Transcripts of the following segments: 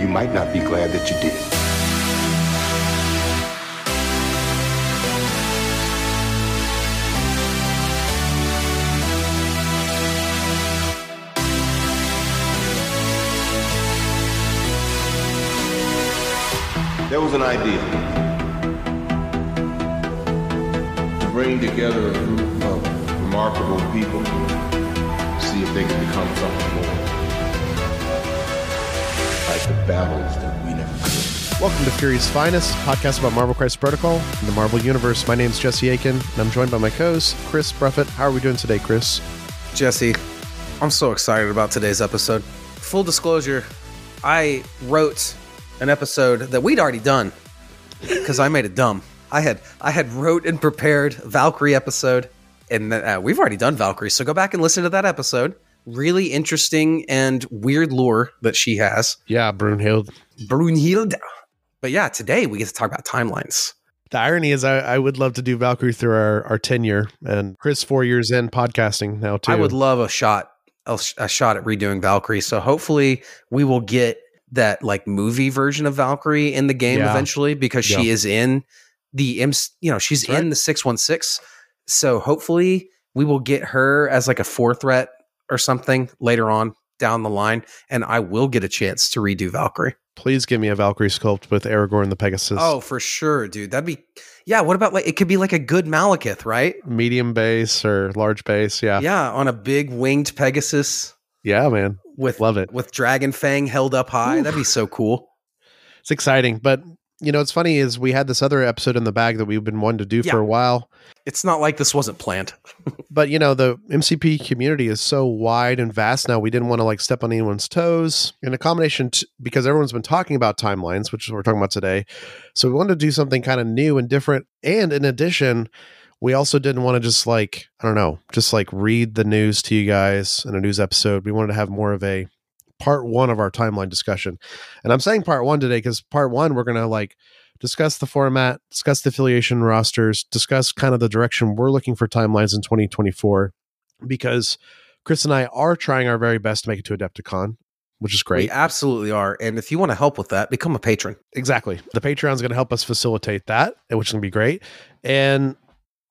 You might not be glad that you did. There was an idea to bring together a group of remarkable people, see if they could become something more. Like the battles that we never could. Welcome to Fury's Finest, podcast about Marvel Crisis Protocol and the Marvel Universe. My name's Jesse Aiken, and I'm joined by my co-host, Chris Bruffett. How are we doing today, Chris? Jesse, I'm so excited about today's episode. Full disclosure, I wrote an episode that we'd already done because I made it dumb. I had I had wrote and prepared Valkyrie episode, and uh, we've already done Valkyrie. So go back and listen to that episode. Really interesting and weird lore that she has, Yeah, Brunhild. Brunhilde. But yeah, today we get to talk about timelines. The irony is, I, I would love to do Valkyrie through our, our tenure, and Chris four years in podcasting now too. I would love a shot a, a shot at redoing Valkyrie. So hopefully we will get that like movie version of Valkyrie in the game Yeah. eventually because she is in the M you know, she's That's right. in the 616. So hopefully we will get her as like a four threat or something later on down the line and I will get a chance to redo Valkyrie. Please give me a Valkyrie sculpt with Aragorn the Pegasus. Oh, for sure, dude. That'd be Yeah, what about like it could be like a good Malekith, right? medium base or large base. Yeah, Yeah, on a big winged Pegasus yeah, man, with love it. with Dragon Fang held up high. That'd be so cool. It's exciting, but you know, it's funny is we had this other episode in the bag that we've been wanting to do Yeah. for a while. It's not like this wasn't planned. but you know the mcp community is so wide and vast now we didn't want to like step on anyone's toes in a combination t- because everyone's been talking about timelines which we're talking about today so we wanted to do something kind of new and different and in addition we also didn't want to just like i don't know just like read the news to you guys in a news episode we wanted to have more of a part one of our timeline discussion and i'm saying part one today because part one we're gonna like discuss the format, discuss the affiliation rosters, discuss kind of the direction we're looking for timelines in 2024. Because Chris and I are trying our very best to make it to Adepticon, which is great. We absolutely are. And if you want to help with that, become a patron. Exactly. The Patreon is going to help us facilitate that, which is going to be great. And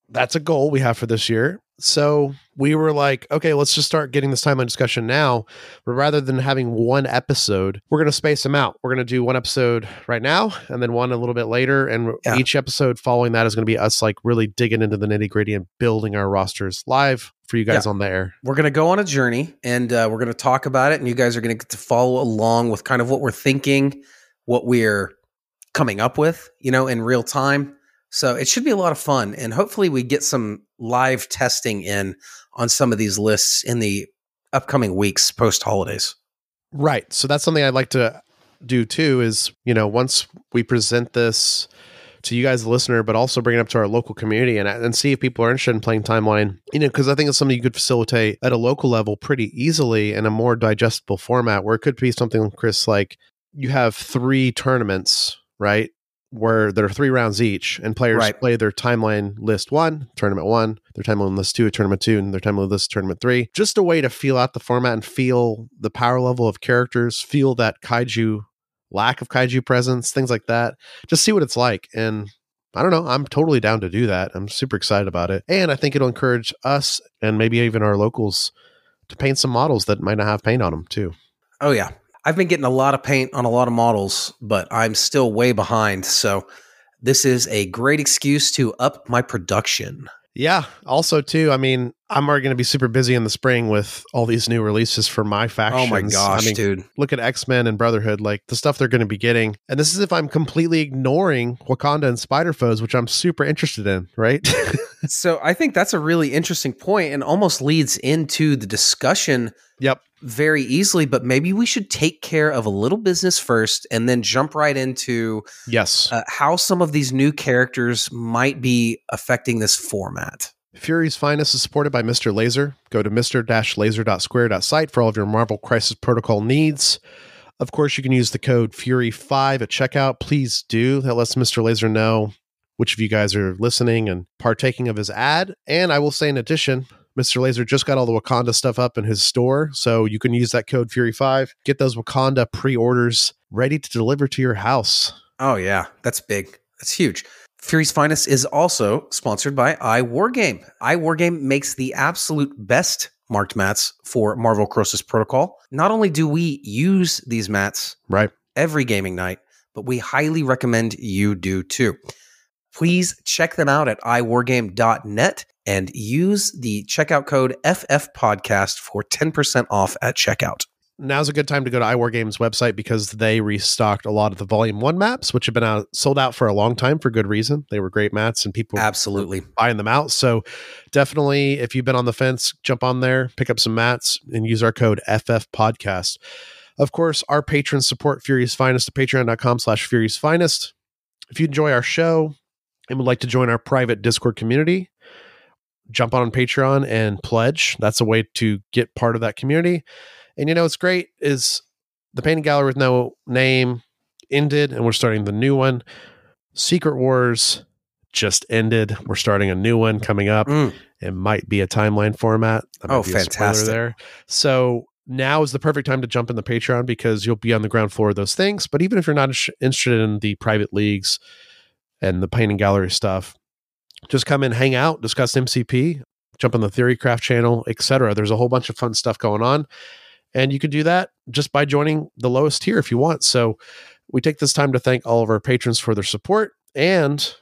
that's a goal we have for this year. So we were like, okay, let's just start getting this timeline discussion now. But rather than having one episode, we're going to space them out. We're going to do one episode right now and then one a little bit later. And Yeah. each episode following that is going to be us like really digging into the nitty gritty and building our rosters live for you guys Yeah. on the air. We're going to go on a journey and uh, we're going to talk about it. And you guys are going to get to follow along with kind of what we're thinking, what we're coming up with, you know, in real time. So it should be a lot of fun. And hopefully we get some live testing in on some of these lists in the upcoming weeks post holidays. Right. So that's something I'd like to do too is, you know, once we present this to you guys, the listener, but also bring it up to our local community and, and see if people are interested in playing Timeline. You know, because I think it's something you could facilitate at a local level pretty easily in a more digestible format where it could be something, Chris, like you have three tournaments, right? Where there are three rounds each, and players Right. play their timeline list one, tournament one, their timeline list two, tournament two, and their timeline list tournament three. Just a way to feel out the format and feel the power level of characters, feel that kaiju lack of kaiju presence, things like that. Just see what it's like. And I don't know, I'm totally down to do that. I'm super excited about it. And I think it'll encourage us and maybe even our locals to paint some models that might not have paint on them too. Oh yeah. I've been getting a lot of paint on a lot of models, but I'm still way behind. So this is a great excuse to up my production. Yeah. Also, too, I mean, I'm already going to be super busy in the spring with all these new releases for my factions. Oh my gosh, I mean, dude. look at X Men and Brotherhood, like the stuff they're going to be getting. And this is if I'm completely ignoring Wakanda and Spider Foes, which I'm super interested in, right? So I think that's a really interesting point and almost leads into the discussion yep. very easily, but maybe we should take care of a little business first and then jump right into Yes. uh, how some of these new characters might be affecting this format. Fury's Finest is supported by Mr. Laser. Go to mr-laser.square.site for all of your Marvel Crisis Protocol needs. Of course, you can use the code Fury5 at checkout. Please do. That lets Mr. Laser know which of you guys are listening and partaking of his ad. And I will say, in addition, Mr. Laser just got all the Wakanda stuff up in his store. So you can use that code Fury5. Get those Wakanda pre orders ready to deliver to your house. Oh yeah, that's big. That's huge. Fury's Finest is also sponsored by iWargame. iWargame makes the absolute best marked mats for Marvel Crisis Protocol. Not only do we use these mats Right. every gaming night, but we highly recommend you do too. Please check them out at iwargame.net and use the checkout code FFPodcast for 10% off at checkout. Now's a good time to go to iWar Games website because they restocked a lot of the Volume One maps, which have been out sold out for a long time for good reason. They were great mats, and people were Absolutely. buying them out. So definitely, if you've been on the fence, jump on there, pick up some mats, and use our code FF Podcast. Of course, our patrons support Fury's Finest at patreon.com slash Fury's Finest. If you enjoy our show and would like to join our private Discord community, jump on Patreon and pledge. That's a way to get part of that community. And you know what's great is the painting gallery with no name ended, and we're starting the new one. Secret Wars just ended. We're starting a new one coming up. Mm. It might be a timeline format. That Oh, be a spoiler fantastic. There. So now is the perfect time to jump in the Patreon because you'll be on the ground floor of those things. But even if you're not interested in the private leagues and the painting gallery stuff, just come in, hang out, discuss MCP, jump on the Theorycraft channel, etc. There's a whole bunch of fun stuff going on. And you can do that just by joining the lowest tier if you want. So we take this time to thank all of our patrons for their support. And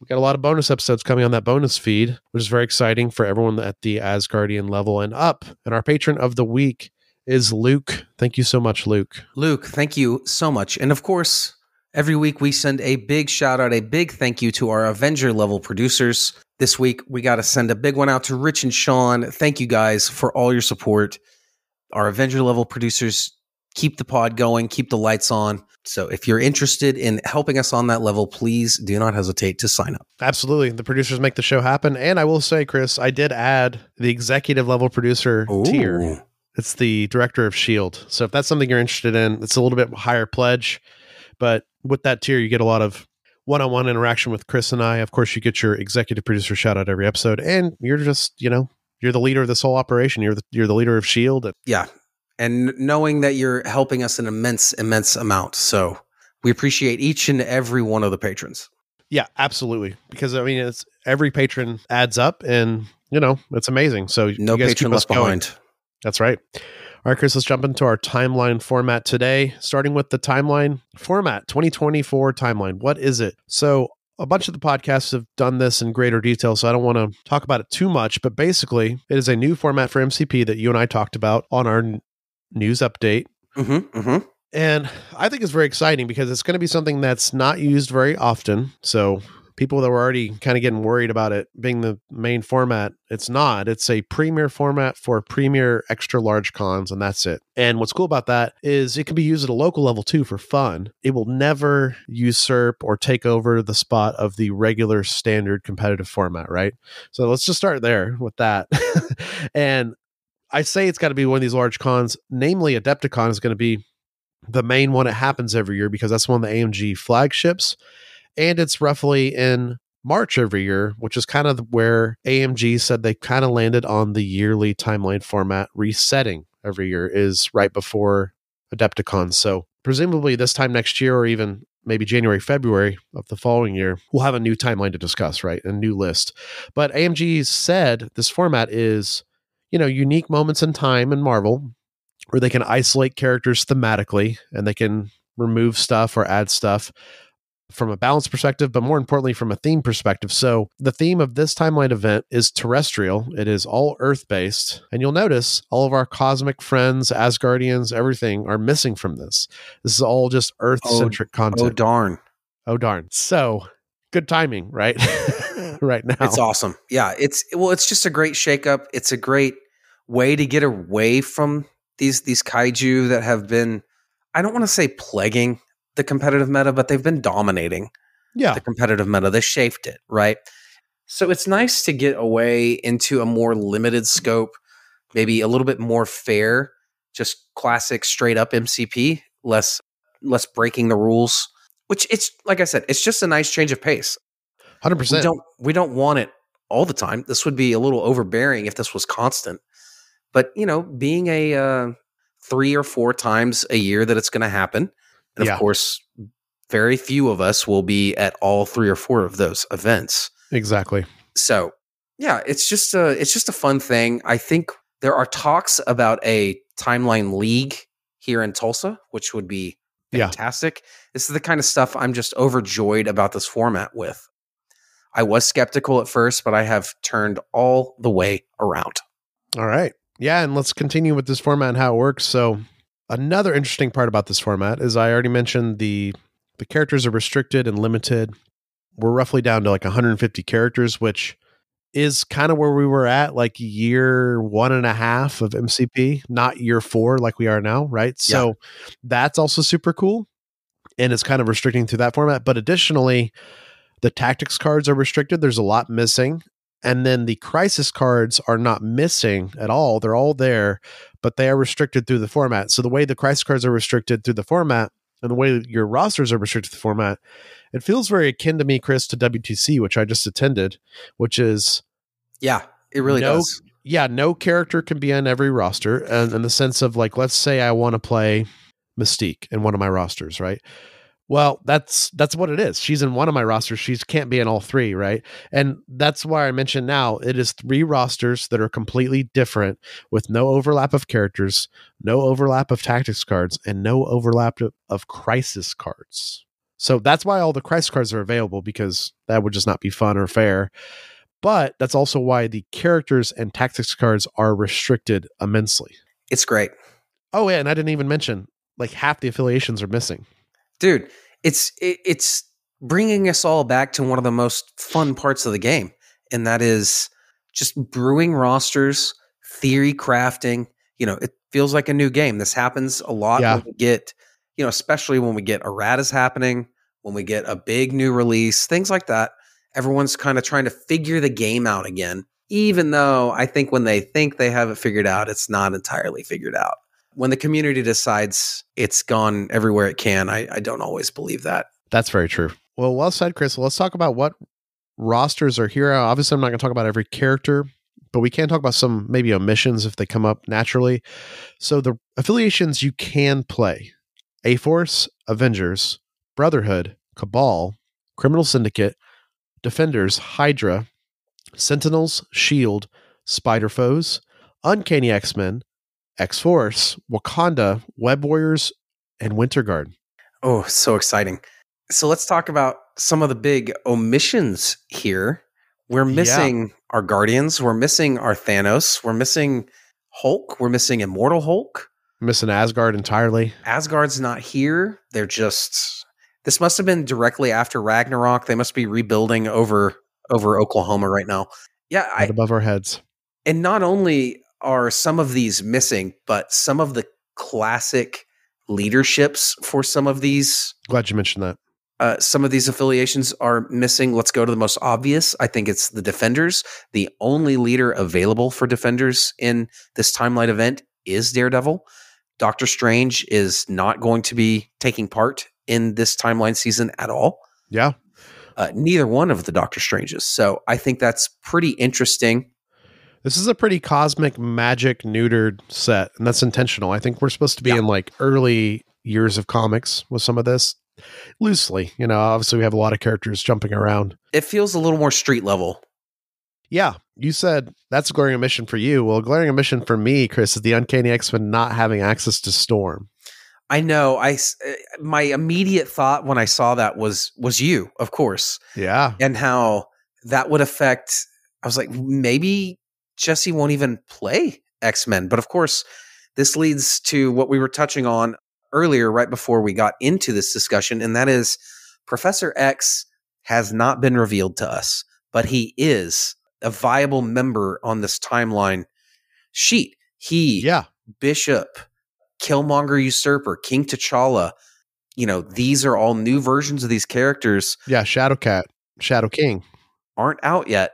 we got a lot of bonus episodes coming on that bonus feed, which is very exciting for everyone at the Asgardian level and up. And our patron of the week is Luke. Thank you so much, Luke. Luke, thank you so much. And of course, every week we send a big shout out, a big thank you to our Avenger level producers. This week, we got to send a big one out to Rich and Sean. Thank you guys for all your support. Our Avenger level producers keep the pod going, keep the lights on. So if you're interested in helping us on that level, please do not hesitate to sign up. Absolutely. The producers make the show happen. And I will say, Chris, I did add the executive level producer tier. It's the director of Shield. So if that's something you're interested in, it's a little bit higher pledge, but with that tier, you get a lot of one-on-one interaction with Chris and I. Of course, you get your executive producer shout out every episode, and you're just you know you're the leader of this whole operation. You're the you're the leader of Shield. Yeah. And knowing that you're helping us an immense, immense amount. So we appreciate each and every one of the patrons. yeah, absolutely. Because I mean, it's every patron adds up, and you know it's amazing. So No patron left going. behind. That's right. All right, Chris, let's jump into our timeline format today, starting with the timeline format 2024 timeline. What is it? So, a bunch of the podcasts have done this in greater detail, so I don't want to talk about it too much, but basically, it is a new format for MCP that you and I talked about on our n- news update. Mm-hmm, mm-hmm. And I think it's very exciting because it's going to be something that's not used very often. So, people that were already kind of getting worried about it being the main format, it's not. It's a premier format for premier extra large cons, and that's it. And what's cool about that is it can be used at a local level too for fun. It will never usurp or take over the spot of the regular standard competitive format, right? So let's just start there with that. and I say it's got to be one of these large cons, namely Adepticon is going to be the main one. It happens every year because that's one of the AMG flagships. And it's roughly in March every year, which is kind of where AMG said they kind of landed on the yearly timeline format resetting every year is right before Adepticon. So presumably this time next year or even maybe January, February of the following year, we'll have a new timeline to discuss, right? A new list. But AMG said this format is, you know, unique moments in time in Marvel where they can isolate characters thematically and they can remove stuff or add stuff from a balance perspective, but more importantly, from a theme perspective. So, the theme of this timeline event is terrestrial, it is all Earth based. And you'll notice all of our cosmic friends, Asgardians, everything are missing from this. This is all just Earth centric oh, oh content. Oh, darn. Oh, darn. So, good timing, right? right now. It's awesome. Yeah, it's well, it's just a great shakeup. It's a great way to get away from these these kaiju that have been I don't want to say plaguing the competitive meta, but they've been dominating Yeah. the competitive meta. They shaped it, right? So it's nice to get away into a more limited scope, maybe a little bit more fair, just classic straight up MCP, less less breaking the rules. Which it's like I said, it's just a nice change of pace. 100%. We don't we don't want it all the time. This would be a little overbearing if this was constant. But you know, being a uh, three or four times a year that it's going to happen, and Yeah. of course, very few of us will be at all three or four of those events. exactly. So yeah, it's just a it's just a fun thing. I think there are talks about a timeline league here in Tulsa, which would be Yeah. fantastic. This is the kind of stuff I'm just overjoyed about this format with. I was skeptical at first, but I have turned all the way around. All right. Yeah, and let's continue with this format and how it works. So, another interesting part about this format is I already mentioned the the characters are restricted and limited. We're roughly down to like 150 characters, which is kind of where we were at like year one and a half of MCP, not year four like we are now, right? So that's also super cool. And it's kind of restricting to that format. But additionally, the tactics cards are restricted. There's a lot missing. And then the crisis cards are not missing at all. They're all there, but they are restricted through the format. So the way the crisis cards are restricted through the format and the way your rosters are restricted to the format, it feels very akin to me, Chris, to WTC, which I just attended, which is Yeah, it really No- does. yeah, no character can be on every roster. And in the sense of like, let's say I want to play Mystique in one of my rosters, right? Well, that's that's what it is. She's in one of my rosters. She can't be in all three, right? And that's why I mentioned now it is three rosters that are completely different with no overlap of characters, no overlap of tactics cards, and no overlap of, of crisis cards. So that's why all the crisis cards are available because that would just not be fun or fair. But that's also why the characters and tactics cards are restricted immensely. It's great. Oh, yeah, and I didn't even mention like half the affiliations are missing. Dude it's it, it's bringing us all back to one of the most fun parts of the game and that is just brewing rosters theory crafting. You know it feels like a new game. This happens a lot Yeah. when we get you know especially when we get a erratas happening when we get a big new release things like that. Everyone's kind of trying to figure the game out again even though i think when they think they have it figured out it's not entirely figured out when the community decides it's gone everywhere it can, I, I don't always believe that. That's very true. Well, well said, Chris. Let's talk about what rosters are here. Uh, obviously, I'm not going to talk about every character, but we can talk about some maybe omissions if they come up naturally. So, the affiliations you can play A Force, Avengers, Brotherhood, Cabal, Criminal Syndicate, Defenders, Hydra, Sentinels, Shield, Spider Foes, Uncanny X Men, X Force, Wakanda, Web Warriors, and Winter Guard. Oh, so exciting. So let's talk about some of the big omissions here. We're Yeah. missing our Guardians, we're missing our Thanos, we're missing Hulk, we're missing Immortal Hulk. Missing Asgard entirely. Asgard's not here. They're just This must have been directly after Ragnarok. They must be rebuilding over over Oklahoma right now. Yeah, I, Right above our heads. and not only are some of these missing, but some of the classic leaderships for some of these Glad you mentioned that. uh, some of these affiliations are missing. Let's go to the most obvious. I think it's the Defenders. The only leader available for Defenders in this Timeline event is Daredevil. Doctor Strange is not going to be taking part in this timeline season at all. Yeah. Uh, neither one of the Doctor Stranges. So I think that's pretty interesting. This is a pretty cosmic magic neutered set, and that's intentional. I think we're supposed to be Yeah. in like early years of comics with some of this. Loosely, you know, obviously we have a lot of characters jumping around. It feels a little more street level. Yeah, you said that's a glaring omission for you. Well, a glaring omission for me, Chris, is the Uncanny X Men not having access to Storm. I know. I uh, my immediate thought when I saw that was was you, of course. Yeah, and how that would affect. I was like, maybe Jesse won't even play X Men. But of course, this leads to what we were touching on earlier, right before we got into this discussion, and that is Professor X has not been revealed to us, but he is a viable member on this timeline sheet. He, yeah, Bishop, Killmonger Usurper, King T'Challa. You know, these are all new versions of these characters yeah. Shadow Cat, Shadow King, aren't out yet,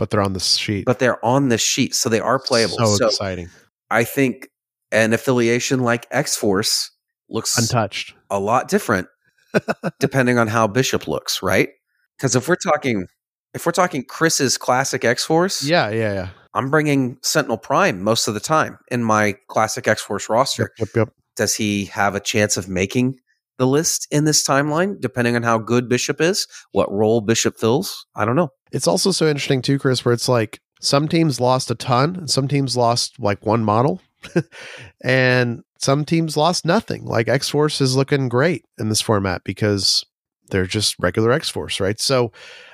but they're on this sheet. but they're on this sheet, so they are playable. So, So, exciting, I think an affiliation like X Force looks untouched. a lot different depending on how Bishop looks, right? Because if we're talking, if we're talking Chris's classic X Force, Yeah, yeah, yeah. I'm bringing Sentinel Prime most of the time in my classic X Force roster. Yep, yep, yep. Does he have a chance of making the list in this timeline, depending on how good Bishop is, what role Bishop fills? I don't know. It's also so interesting too, Chris, where it's like some teams lost a ton, and some teams lost like one model, and some teams lost nothing. Like X Force is looking great in this format because they're just regular X Force, right? So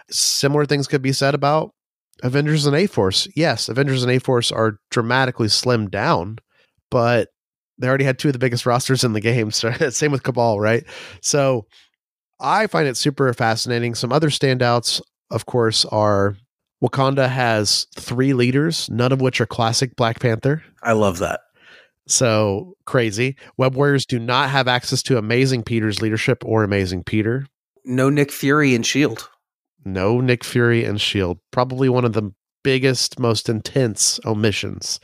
similar things could be said about Avengers and A Force. Yes, Avengers and A Force are dramatically slimmed down, but they already had two of the biggest rosters in the game. So same with Cabal, right? So I find it super fascinating. Some other standouts, of course, are Wakanda has three leaders, none of which are classic Black Panther. I love that. So crazy. Web Warriors do not have access to Amazing Peter's leadership or Amazing Peter. No Nick Fury and Shield. No Nick Fury and Shield. Probably one of the biggest, most intense omissions.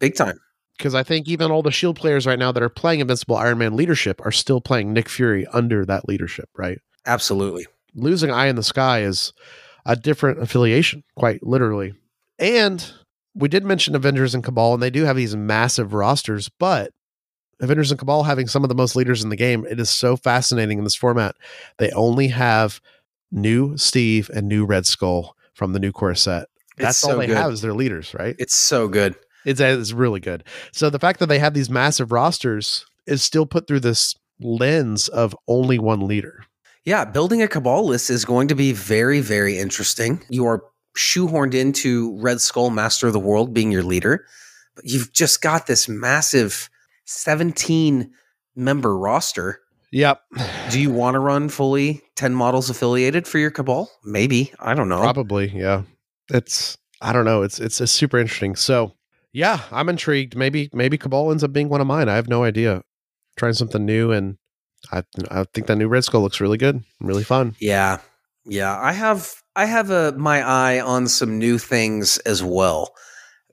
Big time. Because I think even all the Shield players right now that are playing Invincible Iron Man leadership are still playing Nick Fury under that leadership, right? Absolutely. losing Eye in the Sky is a different affiliation, quite literally. And we did mention Avengers and Cabal, and they do have these massive rosters, but Avengers and Cabal having some of the most leaders in the game, it is so fascinating in this format. They only have new Steve and new Red Skull from the new core set. That's It's all they good. have is their leaders, right? It's so good. It's, uh, it's really good. So the fact that they have these massive rosters is still put through this lens of only one leader. Yeah, building a cabal list is going to be very, very interesting. You are shoehorned into Red Skull, Master of the World, being your leader, but you've just got this massive 17 member roster. Yep. Do you want to run fully 10 models affiliated for your cabal? Maybe. I don't know. Probably, yeah. It's I don't know. It's it's, it's super interesting. So yeah, I'm intrigued. Maybe maybe Cabal ends up being one of mine. I have no idea. Trying something new, and I I think that new Red Skull looks really good, really fun. Yeah. Yeah, I have I have a my eye on some new things as well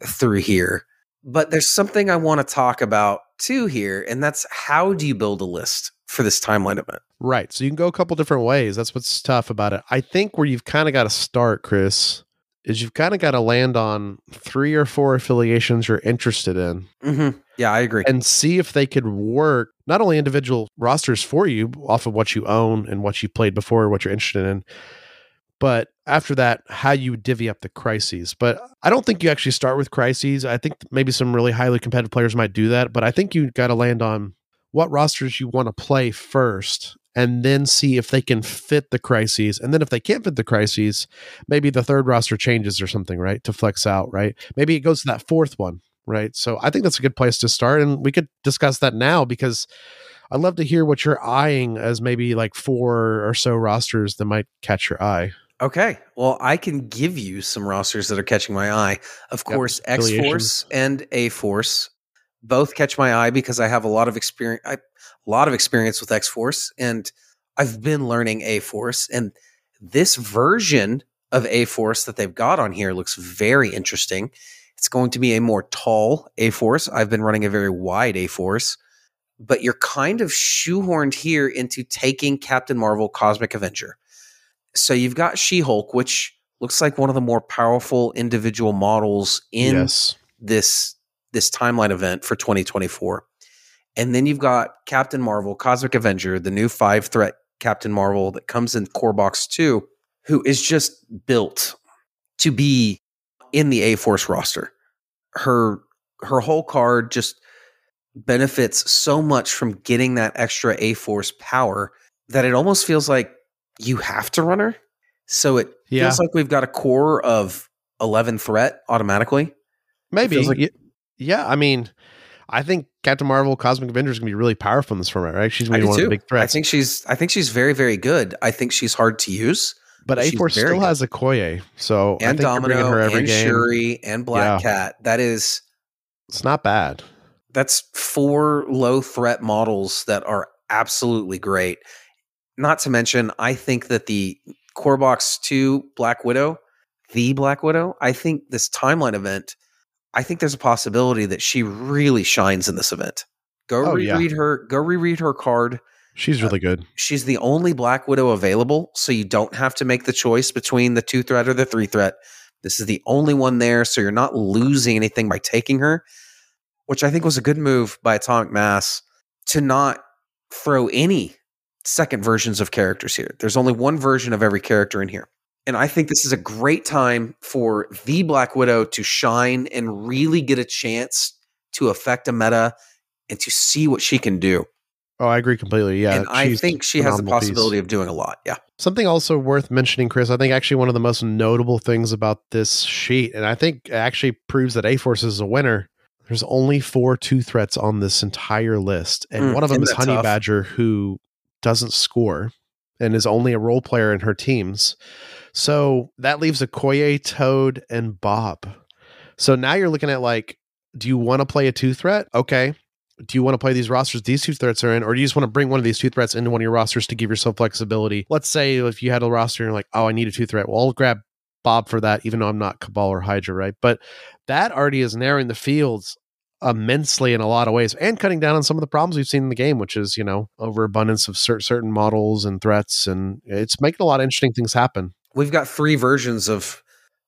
through here. But there's something I want to talk about too here, and that's how do you build a list for this timeline event? Right. So you can go a couple different ways. That's what's tough about it. I think where you've kind of got to start, Chris, is you've kind of got to land on three or four affiliations you're interested in Mm-hmm. Yeah, I agree. and see if they could work not only individual rosters for you off of what you own and what you played before, what you're interested in, but after that, how you divvy up the crises. But I don't think you actually start with crises. I think maybe some really highly competitive players might do that, but I think you got to land on what rosters you want to play first and then see if they can fit the crises. And then if they can't fit the crises, maybe the third roster changes or something, right? To flex out, right? Maybe it goes to that fourth one, right? So I think that's a good place to start. And we could discuss that now because I'd love to hear what you're eyeing as maybe like four or so rosters that might catch your eye. Okay. Well, I can give you some rosters that are catching my eye. Of Yep, course, X Force and A Force both catch my eye because I have a lot of experience. I, lot of experience with X Force, and I've been learning A Force. And this version of A Force that they've got on here looks very interesting. It's going to be a more tall A Force. I've been running a very wide A Force, but you're kind of shoehorned here into taking Captain Marvel Cosmic Avenger. So you've got She Hulk, which looks like one of the more powerful individual models in yes. this this timeline event for 2024. And then you've got Captain Marvel, Cosmic Avenger, the new five threat Captain Marvel that comes in Core Box 2, who is just built to be in the A Force roster. Her her whole card just benefits so much from getting that extra A Force power that it almost feels like you have to run her. So it Yeah. feels like we've got a core of 11 threat automatically. Maybe. like- yeah. I mean, I think Captain Marvel Cosmic Avenger is going to be really powerful in this format, right? She's I going to be one of the big threats. I think she's I think she's very very good. I think she's hard to use. but A Force still good. has Okoye. So I And bringing Domino her every and game. Shuri and Black Cat. That is It's not bad. that's four low threat models that are absolutely great. Not to mention, I think that the Core Box 2 Black Widow, the Black Widow, I think this timeline event, I think there's a possibility that she really shines in this event. Go Oh, yeah. reread her, go reread her card. She's uh, really good. She's the only Black Widow available, so you don't have to make the choice between the two threat or the three threat. This is the only one there, so you're not losing anything by taking her, which I think was a good move by Atomic Mass to not throw any second versions of characters here. There's only one version of every character in here. And I think this is a great time for the Black Widow to shine and really get a chance to affect a meta and to see what she can do. Oh, I agree completely. Yeah. and I think she has the phenomenal piece. possibility of doing a lot. Yeah. Something also worth mentioning, Chris. I think actually one of the most notable things about this sheet, and I think it actually proves that A Force is a winner. There's only four two threats on this entire list, and Mm, one of them is Honey tough? Badger, who doesn't score and is only a role player in her teams. So that leaves Okoye, Toad, and Bob. So now you're looking at like, do you want to play a two threat? Okay. Do you want to play these rosters these two threats are in, or do you just want to bring one of these two threats into one of your rosters to give yourself flexibility? Let's say if you had a roster and you're like, oh, I need a two threat. Well, I'll grab Bob for that, even though I'm not Cabal or Hydra, right? But that already is narrowing the fields immensely in a lot of ways and cutting down on some of the problems we've seen in the game, which is, you know, overabundance of cer- certain models and threats. And it's making a lot of interesting things happen. We've got three versions of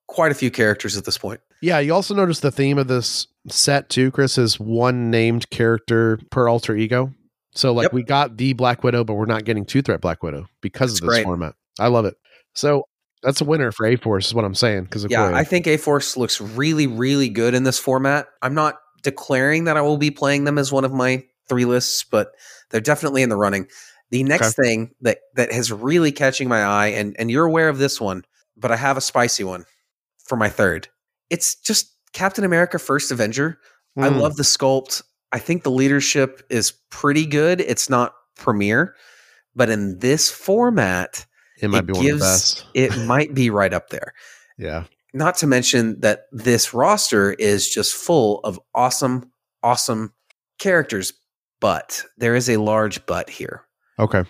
quite a few characters at this point. Yeah, you also notice the theme of this set too, Chris, is one named character per alter ego. So like Yep. we got the Black Widow, but we're not getting two threat Black Widow because That's of this great. format. I love it. So that's a winner for A Force, is what I'm saying. Because Yeah, I think A Force looks really, really good in this format. I'm not declaring that I will be playing them as one of my three lists, but they're definitely in the running. The next thing that that has really catching my eye, and and you're aware of this one, but I have a spicy one for my third. It's just Captain America: First Avenger. I Mm. love the sculpt. I think the leadership is pretty good. It's not premiere, but in this format, it might it be one of the gives- best. it might be right up there. Yeah. Not to mention that this roster is just full of awesome, awesome characters. But there is a large but here. Okay.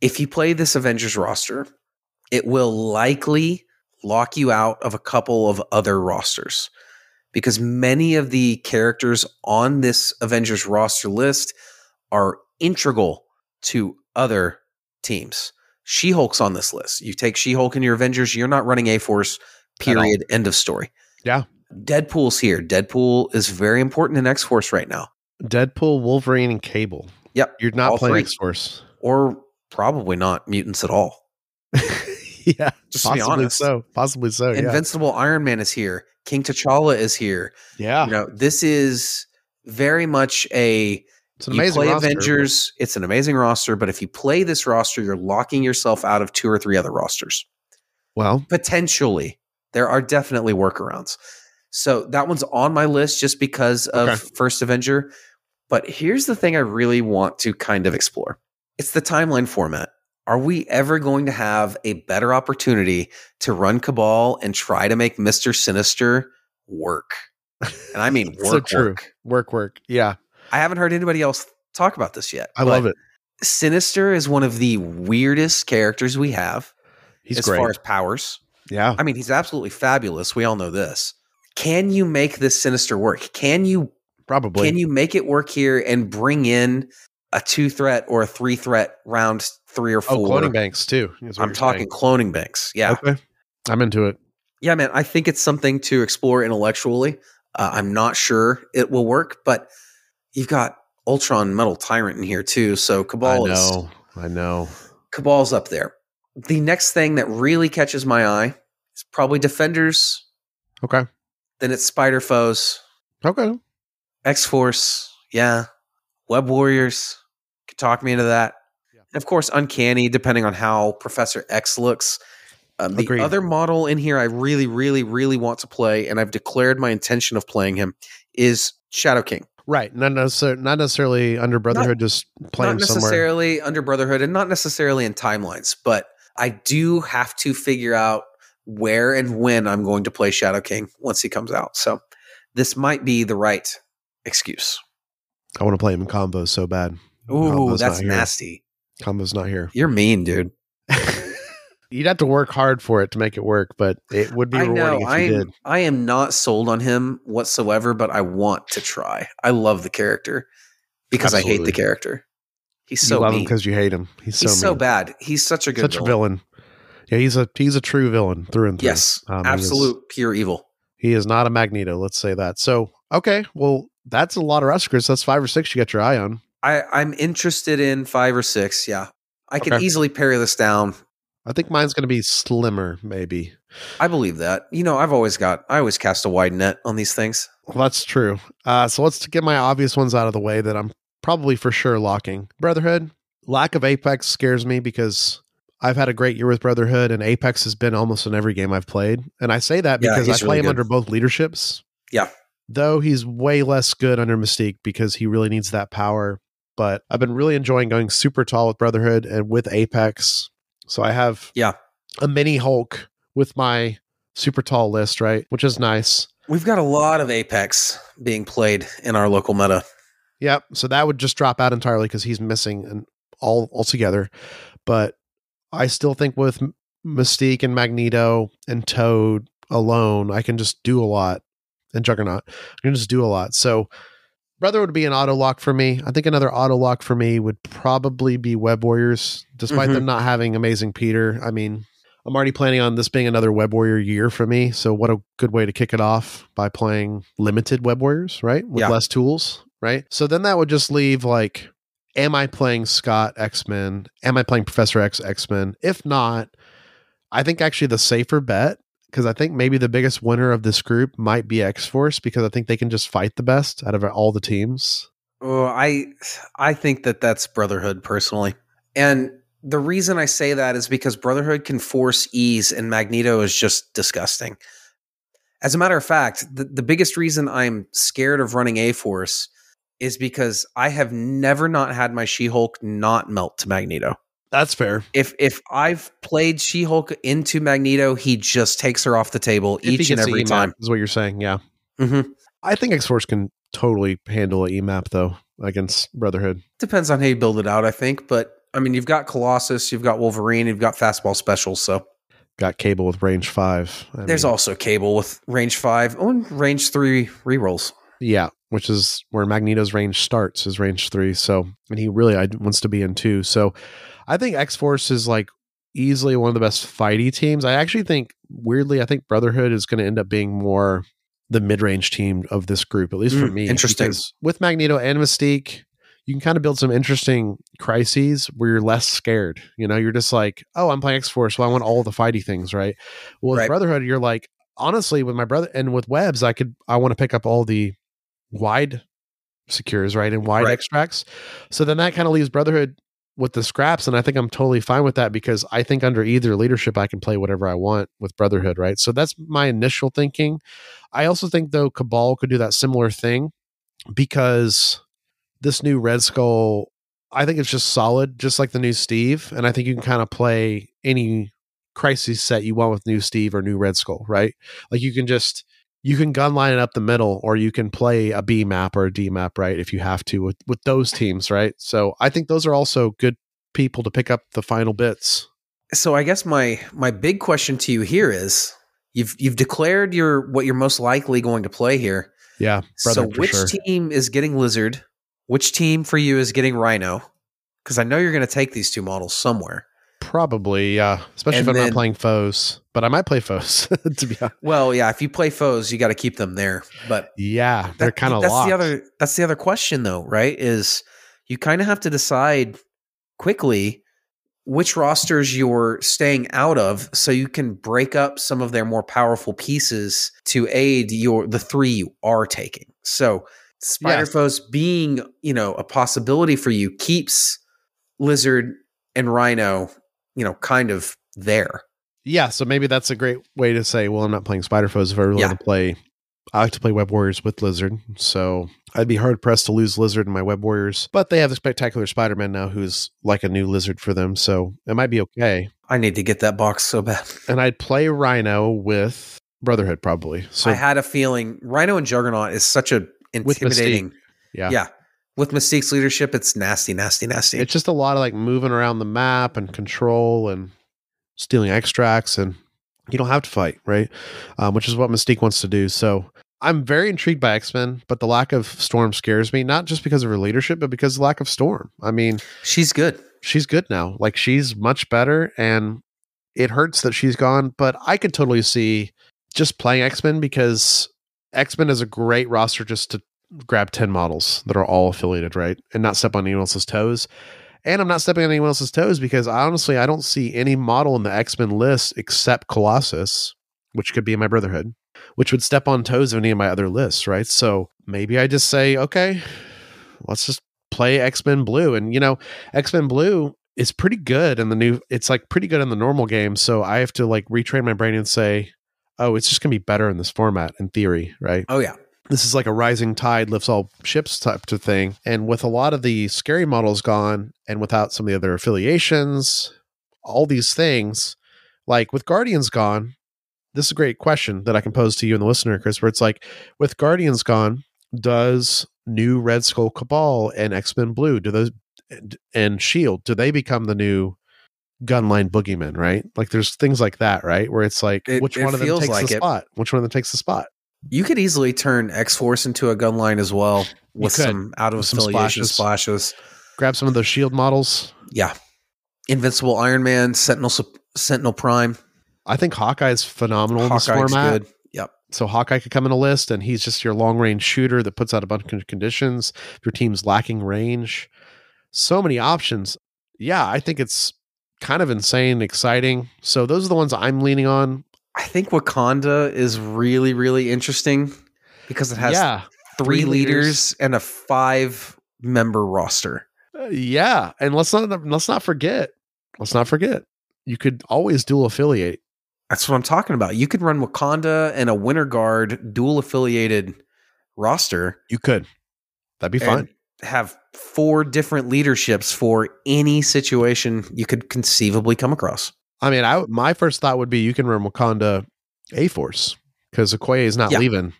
If you play this Avengers roster, it will likely lock you out of a couple of other rosters because many of the characters on this Avengers roster list are integral to other teams. She Hulk's on this list. You take She Hulk in your Avengers, you're not running A Force, period. End of story. Yeah. Deadpool's here. Deadpool is very important in X Force right now. Deadpool, Wolverine, and Cable. Yep. You're not All playing. X Force. Or probably not mutants at all. yeah. Just to be Possibly honest. so. Possibly so. Oh, Yeah. Invincible Iron Man is here. King T'Challa is here. yeah. You know, this is very much a It's an amazing play roster, but- Avengers. It's an amazing roster, but if you play this roster, you're locking yourself out of two or three other rosters. Well, Potentially, there are definitely workarounds. So that one's on my list just because of Okay. First Avenger. But here's the thing I really want to kind of explore it's the timeline format. Are we ever going to have a better opportunity to run Cabal and try to make Mr. Sinister work? And I mean work, so true. work. Work, work. Yeah. I haven't heard anybody else talk about this yet. I love it. Sinister is one of the weirdest characters we have He's as great. far as powers. yeah. I mean, he's absolutely fabulous. We all know this. Can you make this Sinister work? Can you Probably. can you make it work here and bring in a two threat or a three threat round three or oh, four? cloning banks too. I'm talking cloning banks. Yeah. Okay. I'm into it. Yeah, man. I think it's something to explore intellectually. Uh, I'm not sure it will work, but you've got Ultron Metal Tyrant in here too. So Cabal I is. I know. Cabal's up there. The next thing that really catches my eye is probably Defenders, Okay. then it's Spider Foes, Okay. X Force, yeah, Web Warriors. Could talk me into that. And of course, Uncanny, depending on how Professor X looks. Um, the Agreed. other model in here I really, really, really want to play, and I've declared my intention of playing him, is Shadow King. Right. Not necessarily, not necessarily under Brotherhood, just play not him somewhere. necessarily under Brotherhood and not necessarily in timelines, but I do have to figure out where and when I'm going to play Shadow King once he comes out. So this might be the right excuse. I want to play him in combos so bad. Ooh, Combo's that's nasty. Combo's not here. You're mean, dude. You'd have to work hard for it to make it work, but it would be I rewarding know. if you I did. I am not sold on him whatsoever, but I want to try. I love the character because I hate the character. He's you so love him because you hate him. He's so He's so bad. He's such a good such a villain. Yeah, he's a he's a true villain through and through. Yes, Um, he is- absolute pure evil. He is not a Magneto. Let's say that. So okay, well that's a lot of rosters. That's five or six you got your eye on. I, I'm interested in five or six. Yeah. I can Okay. easily pare this down. I think mine's going to be slimmer, maybe. I believe that. You know, I've always got, I always cast a wide net on these things. Well, that's true. Uh, so let's get my obvious ones out of the way that I'm probably for sure locking. Brotherhood. Lack of Apex scares me because I've had a great year with Brotherhood, and Apex has been almost in every game I've played. And I say that Yeah, because I play really him good. under both leaderships. Yeah. Though he's way less good under Mystique because he really needs that power. But I've been really enjoying going super tall with Brotherhood and with Apex. So I have Yeah. a mini Hulk with my super tall list, right? Which is nice. We've got a lot of Apex being played in our local meta. Yep. So that would just drop out entirely because he's missing and all altogether. But I still think with Mystique and Magneto and Toad alone, I can just do a lot. And Juggernaut, I can just do a lot. So Brother would be an auto lock for me. I think another auto lock for me would probably be Web Warriors, despite Mhm. them not having amazing Peter. I mean, I'm already planning on this being another Web Warrior year for me. So what a good way to kick it off by playing limited Web Warriors, right? With Yeah. less tools, right? So then that would just leave like, am I playing Scott X Men? Am I playing Professor X X Men? If not, I think actually the safer bet because I think maybe the biggest winner of this group might be X Force because I think they can just fight the best out of all the teams. Oh, I I think that that's Brotherhood personally. And the reason I say that is because Brotherhood can force ease and Magneto is just disgusting. As a matter of fact, the, the biggest reason I'm scared of running A Force is because I have never not had my She-Hulk not melt to Magneto. That's fair. If if I've played She-Hulk into Magneto, he just takes her off the table If each and every time. is what you're saying. Yeah, hmm I think X Force can totally handle a EMAP though against Brotherhood. Depends on how you build it out, I think. But I mean, you've got Colossus, you've got Wolverine, you've got fastball specials. So Got Cable with range five. I there's mean, also Cable with range five oh, and range three rerolls. yeah, which is where Magneto's range starts is range three. So and he really wants to be in two. So I think X Force is like easily one of the best fighty teams. I actually think weirdly, I think Brotherhood is going to end up being more the mid range team of this group, at least for Mm, me. interesting. with Magneto and Mystique, you can kind of build some interesting crises where you're less scared. You know, you're just like, oh, I'm playing X Force, so I want all the fighty things, right? Well, with Right. Brotherhood, you're like, honestly, with my brother and with Webs, I could, I want to pick up all the wide secures, right, and wide Right. extracts. So then that kind of leaves Brotherhood with the scraps, and I think I'm totally fine with that because I think under either leadership, I can play whatever I want with Brotherhood, right? So that's my initial thinking. I also think though Cabal could do that similar thing because this new Red Skull, I think it's just solid, just like the new Steve. And I think you can kind of play any crisis set you want with new Steve or new Red Skull, right? Like you can just you can gun line it up the middle or you can play a B map or a D map, right? If you have to with, with those teams, right? So I think those are also good people to pick up the final bits. So I guess my my big question to you here is you've you've declared your what you're most likely going to play here. Yeah. Brother, So which sure. team is getting Lizard? Which team for you is getting Rhino? Because I know you're going to take these two models somewhere. Probably, yeah. Especially And if I'm then- not playing foes. But I might play foes, to be honest. Well, yeah, if you play foes, you got to keep them there. But Yeah, they're kind of that's locked. the other that's the other question though, right? Is you kind of have to decide quickly which rosters you're staying out of so you can break up some of their more powerful pieces to aid your the three you are taking. So Spider Yeah. Foes being, you know, a possibility for you keeps Lizard and Rhino, you know, kind of there. yeah, so maybe that's a great way to say, well, I'm not playing Spider Foes if I really Yeah. want to play. I like to play Web Warriors with Lizard, so I'd be hard pressed to lose Lizard in my Web Warriors. But they have the spectacular Spider Man now, who's like a new Lizard for them, so it might be okay. I need to get that box so bad. And I'd play Rhino with Brotherhood probably. So I had a feeling Rhino and Juggernaut is such a intimidating. yeah, yeah. With Mystique's leadership, it's nasty, nasty, nasty. it's just a lot of like moving around the map and control and stealing extracts and you don't have to fight right um, which is what mystique wants to do so i'm very intrigued by x-men but the lack of storm scares me not just because of her leadership but because of the lack of storm i mean She's good. she's good now like she's much better and it hurts that she's gone but i could totally see just playing x-men because x-men is a great roster just to grab 10 models that are all affiliated right? And not step on anyone else's toes. And i'm not stepping on anyone else's toes because honestly i don't see any model in the x-men list except colossus which could be in my brotherhood which would step on toes of any of my other lists right? So maybe i just say okay let's just play x-men blue. And you know x-men blue is pretty good in the new it's like pretty good in the normal game. So i have to like retrain my brain and say oh it's just gonna be better in this format in theory right? Oh yeah. This is like a rising tide lifts all ships type of thing. And with a lot of the scary models gone and without some of the other affiliations, all these things, like with Guardians gone, this is a great question that I can pose to you and the listener, Chris, where it's like with Guardians gone, does new Red Skull Cabal and X Men Blue, do those and Shield, do they become the new gunline boogeyman, right? Like there's things like that, right? Where it's like It- which it one of them takes like the it. spot? Which one of them takes the spot? You could easily turn X Force into a gun line as well with some out of with some affiliation splashes. splashes. Grab some of those shield models. Yeah. Invincible Iron Man, Sentinel Sentinel Prime, I think Hawkeye is phenomenal in this Hawkeye's format. good. Yep. So Hawkeye could come in a list, and he's just your long range shooter that puts out a bunch of conditions. If your team's lacking range, so many options. Yeah, I think it's kind of insane, exciting. So those are the ones I'm leaning on. I think Wakanda is really, really interesting because it has yeah, three three leaders. leaders and a five member roster. Uh, yeah, and let's not let's not forget. Let's not forget. You could always dual affiliate. That's what I'm talking about. You could run Wakanda and a Winter Guard dual affiliated roster You could. That'd be fine. have four different leaderships for any situation you could conceivably come across. I mean, I my first thought would be you can run Wakanda A Force because Okoye is not Yeah. leaving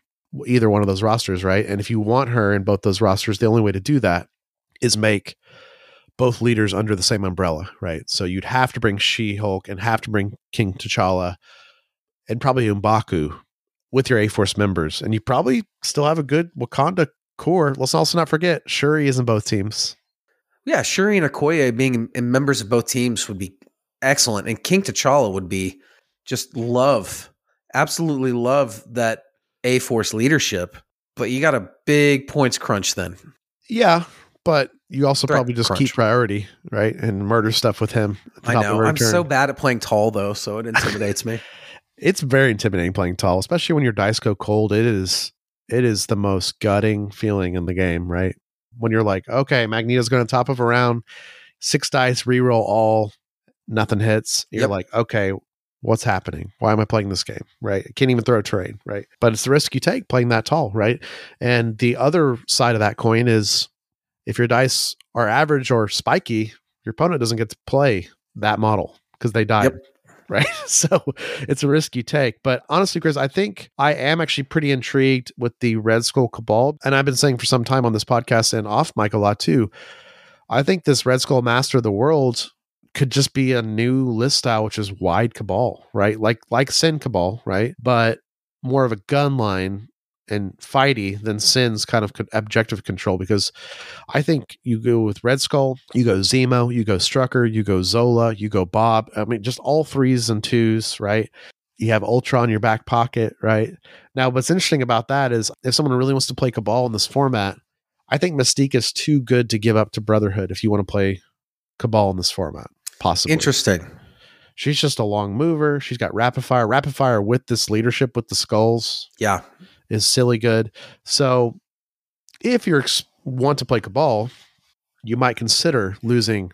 either one of those rosters, right? And if you want her in both those rosters, the only way to do that is make both leaders under the same umbrella, right? So you'd have to bring She Hulk and have to bring King T'Challa and probably M'Baku with your A Force members, and you probably still have a good Wakanda core. Let's also not forget Shuri is in both teams. Yeah, Shuri and Okoye being in- in members of both teams would be excellent. And King T'Challa would be just love, absolutely love that A Force leadership. But you got a big points crunch then. Yeah, but you also Threat probably just crunch. keep priority, right? And murder stuff with him. I know. I'm turn. so bad at playing tall though, so it intimidates me. It's very intimidating playing tall, especially when your dice go cold. It is it is the most gutting feeling in the game, right? When you're like, okay, Magneto's going to top of a round, six dice, reroll all, nothing hits. You're Yep. like, okay, what's happening? Why am I playing this game? Right? I can't even throw a terrain, right? But it's the risk you take playing that tall, right? And the other side of that coin is if your dice are average or spiky, your opponent doesn't get to play that model because they died. Yep. Right. So it's a risk you take. But honestly, Chris, I think I am actually pretty intrigued with the Red Skull Cabal. And I've been saying for some time on this podcast and off mic a lot too. I think this Red Skull Master of the World could just be a new list style, which is wide cabal, right? Like like Sin Cabal, right? But more of a gun line and fighty than Sin's kind of objective control because I think you go with Red Skull, you go Zemo, you go Strucker, you go Zola, you go Bob. I mean, just all threes and twos, right? You have Ultra in your back pocket, right? Now, what's interesting about that is if someone really wants to play Cabal in this format, I think Mystique is too good to give up to Brotherhood if you want to play Cabal in this format. Possibly. Interesting. She's just a long mover. She's got rapid fire. Rapid fire with this leadership with the skulls Yeah. is silly good. So if you ex- want to play Cabal, you might consider losing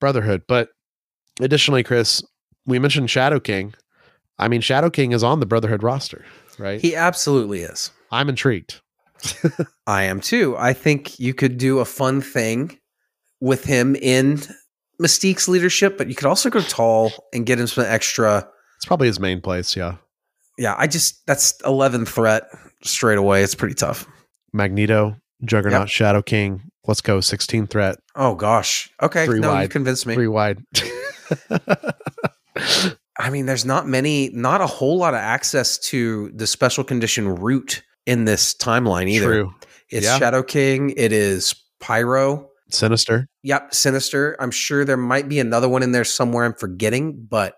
Brotherhood. But additionally, Chris, we mentioned Shadow King. I mean, Shadow King is on the Brotherhood roster, right? He absolutely is. I'm intrigued. I am too. I think you could do a fun thing with him in Mystique's leadership, but you could also go tall and get him some extra. It's probably his main place. Yeah. Yeah, I just that's 11 threat straight away. It's pretty tough. Magneto, Juggernaut, Yep. Shadow King. Let's go. 16 threat, Oh gosh. Okay. Three no, you wide. convinced me. three wide. I mean, there's not many, not a whole lot of access to the special condition route in this timeline either. True. It's Yeah. Shadow King. It is Pyro. Sinister. Yep, Sinister. I'm sure there might be another one in there somewhere I'm forgetting, but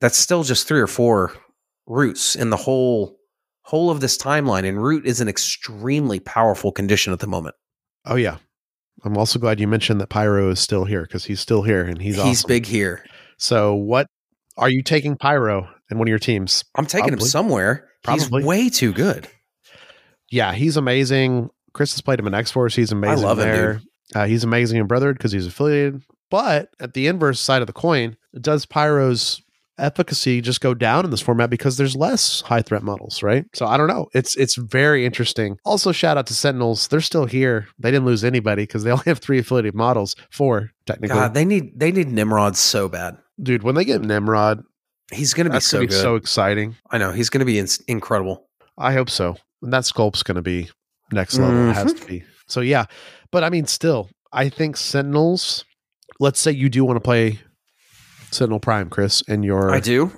that's still just three or four roots in the whole whole of this timeline. And root is an extremely powerful condition at the moment. Oh, yeah. I'm also glad you mentioned that Pyro is still here because he's still here and he's He's, awesome. big here. So, what are you taking Pyro in one of your teams? I'm taking Probably. him somewhere. Probably. He's way too good. Yeah, he's amazing. Chris has played him in X Force. He's amazing I love him, there. Uh, he's amazing in Brotherhood because he's affiliated. But at the inverse side of the coin, does Pyro's efficacy just go down in this format because there's less high threat models, right? So I don't know. It's it's very interesting. Also, shout out to Sentinels. They're still here. They didn't lose anybody because they only have three affiliated models. Four technically. God, they need they need Nimrod so bad. Dude, when they get Nimrod, He's going to be so be good. so exciting. I know he's going to be in- incredible. I hope so. And that sculpt's going to be next level. It has to be. So yeah, but I mean, still, I think Sentinels. Let's say you do want to play Sentinel Prime, Chris, in your I do.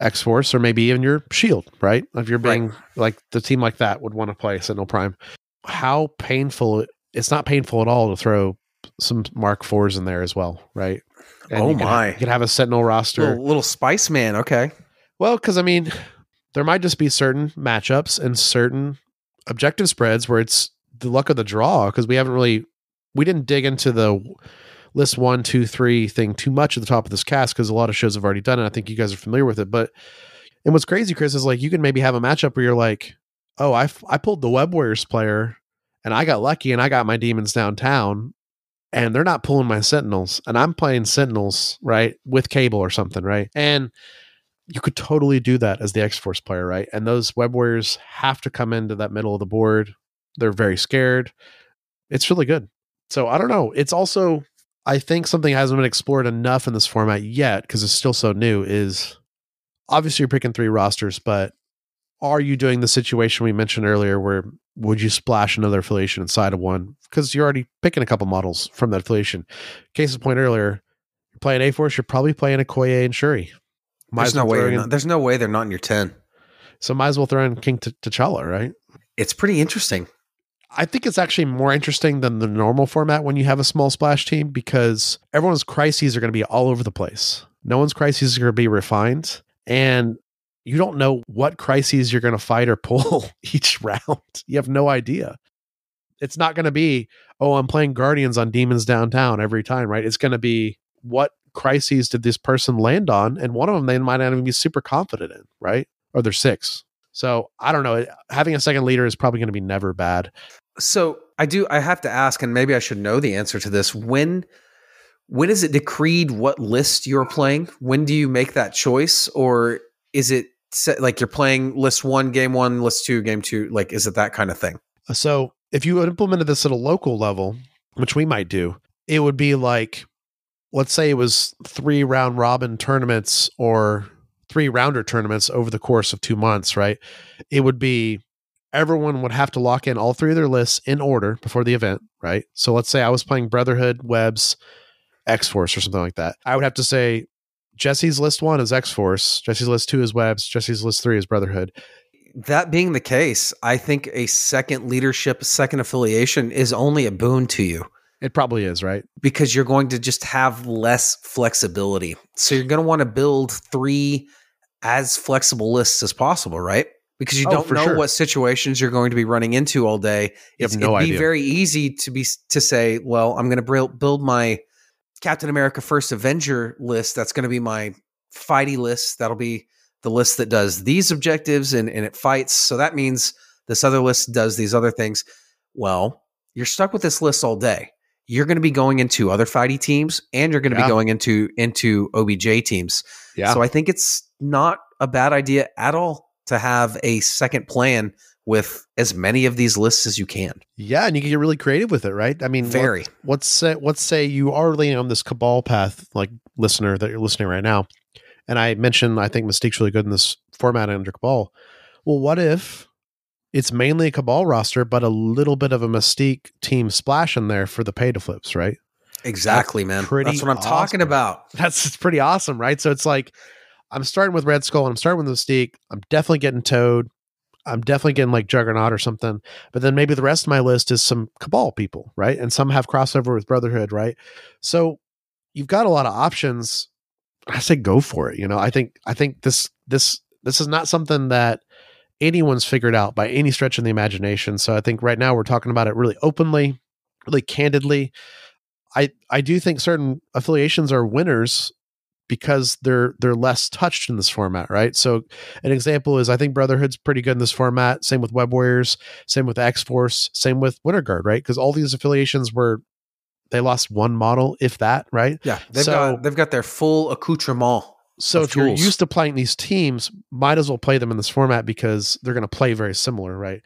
X Force, or maybe even your Shield, right? If you're Right. being like the team like that would want to play Sentinel Prime. How painful! It's not painful at all to throw some Mark Fours in there as well, right? Oh you can- my. you can have a Sentinel roster. Little, little Spice Man. Okay. Well, because I mean, there might just be certain matchups and certain objective spreads where it's the luck of the draw because we haven't really we didn't dig into the list one, two, three thing too much at the top of this cast because a lot of shows have already done it. I think you guys are familiar with it. But and what's crazy, Chris, is like you can maybe have a matchup where you're like, oh, I f- I pulled the Web Warriors player and I got lucky and I got my demons downtown. And they're not pulling my sentinels, and I'm playing sentinels, right, with cable or something, right? And you could totally do that as the X Force player, right? And those web warriors have to come into that middle of the board. They're very scared. It's really good. So I don't know. It's also, I think something hasn't been explored enough in this format yet because it's still so new. Is obviously you're picking three rosters, but are you doing the situation we mentioned earlier where would you splash another affiliation inside of one? Because you're already picking a couple models from that affiliation. Case in point earlier, you're playing A Force, you're probably playing Okoye and Shuri. Might There's no way. They're in- not, there's no way they're not in your ten. so might as well throw in King T- T'Challa, right? It's pretty interesting. I think it's actually more interesting than the normal format when you have a small splash team because everyone's crises are going to be all over the place. No one's crises are going to be refined, and you don't know what crises you're going to fight or pull each round. You have no idea. It's not going to be, oh, I'm playing Guardians on Demons Downtown every time, right? It's going to be what crises did this person land on, and one of them they might not even be super confident in, right? Or there's six. So I don't know. Having a second leader is probably going to be never bad. So I do. I have to ask, and maybe I should know the answer to this. When when is it decreed what list you're playing? When do you make that choice, or is it set, like you're playing list one, game one, list two, game two? Like, is it that kind of thing? So if you implemented this at a local level, which we might do, it would be like, let's say it was three round robin tournaments or three rounder tournaments over the course of two months, right? It would be everyone would have to lock in all three of their lists in order before the event, right? So let's say I was playing Brotherhood, Webs, X Force, or something like that. I would have to say Jesse's list one is X Force, Jesse's list two is Webs, Jesse's list three is Brotherhood. That being the case, I think a second leadership, second affiliation is only a boon to you It probably is, right? because you're going to just have less flexibility. So you're going to want to build three as flexible lists as possible, right? Because you Oh, don't know sure. what situations you're going to be running into all day. You It's- no it'd be very easy to be to say, well, I'm going to build build my Captain America First Avenger list. That's going to be my fighty list. That'll be the list that does these objectives and, and it fights. So that means this other list does these other things. Well, you're stuck with this list all day. You're going to be going into other fighty teams and you're going to Yeah. be going into into OBJ teams. Yeah. So I think it's not a bad idea at all to have a second plan with as many of these lists as you can. yeah, and you can get really creative with it, right? I mean, what- Very. let's say let's say you are leaning on this cabal path, like listener that you're listening right now, and I mentioned I think Mystique's really good in this format under cabal. Well, what if it's mainly a cabal roster, but a little bit of a Mystique team splash in there for the pay to flips, right? Exactly, man. That's what I'm talking about. That's it's pretty awesome, right? So it's like I'm starting with Red Skull and I'm starting with Mystique. I'm definitely getting Toad. I'm definitely getting like Juggernaut or something. But then maybe the rest of my list is some Cabal people, right? And some have crossover with Brotherhood, right? So you've got a lot of options. I say go for it. You know, I think I think this this this is not something that anyone's figured out by any stretch of the imagination. So I think right now we're talking about it really openly, really candidly. I I do think certain affiliations are winners because they're they're less touched in this format, right? So an example is I think Brotherhood's pretty good in this format. Same with Web Warriors, same with X Force, same with Winter Guard, right? Because all these affiliations were they lost one model, if that, right? Yeah, they've So- got they've got their full accoutrement. So if you're used to playing these teams, might as well play them in this format because they're going to play very similar, right?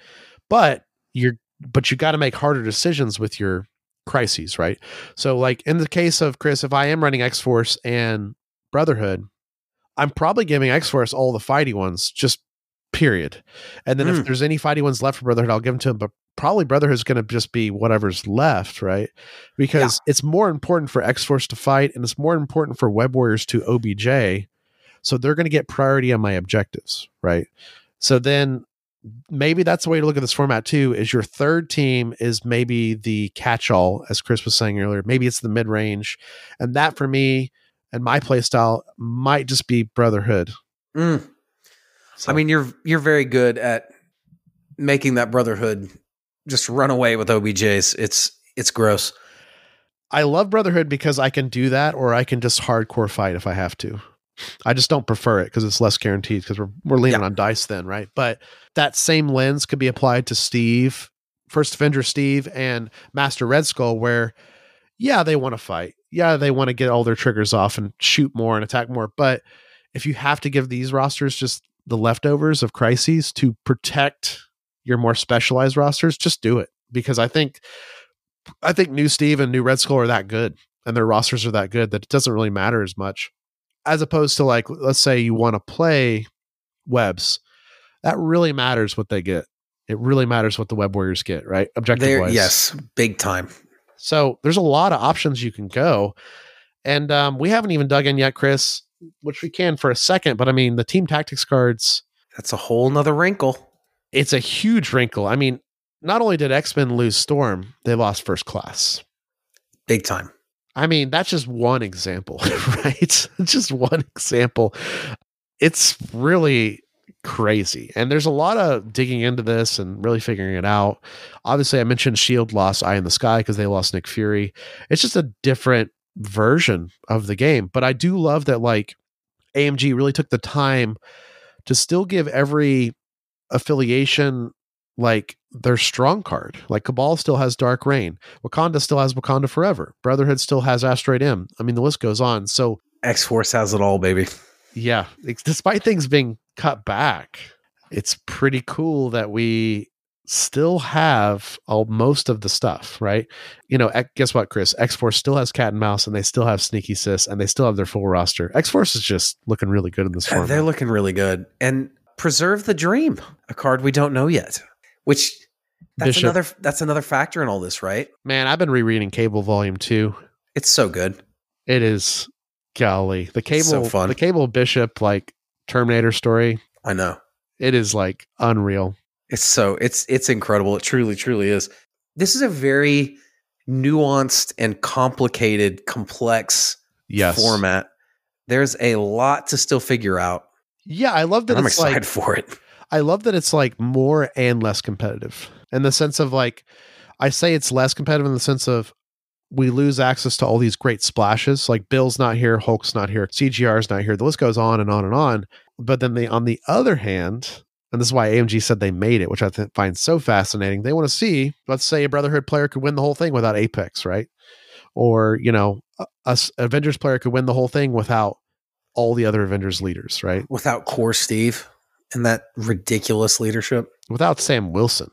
But you're but you got to make harder decisions with your crises, right? So like in the case of Chris, if I am running X Force and Brotherhood, I'm probably giving X Force all the fighty ones, just period. And then Mm. if there's any fighty ones left for Brotherhood, I'll give them to him. But probably Brotherhood's going to just be whatever's left, right? Because it's more important for X Force to fight, and it's more important for Web Warriors to OBJ. So they're going to get priority on my objectives, right? So then maybe that's the way to look at this format too. Is your third team is maybe the catch-all, as Chris was saying earlier. Maybe it's the mid-range, and that for me and my play style might just be Brotherhood. Mm. So- I mean, you're you're very good at making that brotherhood just run away with OBJs. It's it's gross. I love Brotherhood because I can do that, or I can just hardcore fight if I have to. I just don't prefer it because it's less guaranteed because we're we're leaning Yeah. on dice then, right? But that same lens could be applied to Steve, First Avenger Steve, and Master Red Skull, where yeah, they want to fight. Yeah, they want to get all their triggers off and shoot more and attack more. But if you have to give these rosters just the leftovers of crises to protect your more specialized rosters, just do it. Because I think I think new Steve and new Red Skull are that good and their rosters are that good that it doesn't really matter as much. As opposed to like let's say you want to play webs. That really matters what they get. It really matters what the web warriors get, right? Objective There, wise. yes, big time. So there's a lot of options you can go. And um, we haven't even dug in yet, Chris, which we can for a second. But I mean, the team tactics cards, That's a whole nother wrinkle. it's a huge wrinkle. I mean, not only did X Men lose Storm, they lost first class. Big time. I mean, that's just one example, right? Just one example. It's really crazy. And there's a lot of digging into this and really figuring it out. Obviously, I mentioned Shield lost Eye in the Sky because they lost Nick Fury. It's just a different version of the game. But I do love that, like, AMG really took the time to still give every affiliation like their strong card. Like Cabal still has Dark Reign. Wakanda still has Wakanda Forever. Brotherhood still has Asteroid M. I mean, the list goes on. So X Force has it all, baby. Yeah, it's- despite things being cut back, it's pretty cool that we still have all, most of the stuff, right? You know, guess what, Chris? X Force still has Cat and Mouse, and they still have Sneaky Sis, and they still have their full roster. X Force is just looking really good in this Uh, format. They're looking really good. And Preserve the Dream, a card we don't know yet. Which that's Bishop. another that's another factor in all this, right? Man, I've been rereading Cable Volume Two. It's so good. It is golly the cable So fun. the Cable Bishop like Terminator story. I know. It is like unreal. It's so it's it's incredible. It truly, truly is. This is a very nuanced and complicated, complex Yes. format. There's a lot to still figure out. Yeah, I love that I'm it's excited like for it. I love that it's like more and less competitive in the sense of like, I say it's less competitive in the sense of we lose access to all these great splashes. Like Bill's not here, Hulk's not here, CGR's not here. The list goes on and on and on. But then they, on the other hand, and this is why AMG said they made it, which I th- find so fascinating. They want to see, let's say a Brotherhood player could win the whole thing without Apex, right? Or, you know, a, a Avengers player could win the whole thing without all the other Avengers leaders, right? Without core Steve and that ridiculous leadership. Without Sam Wilson,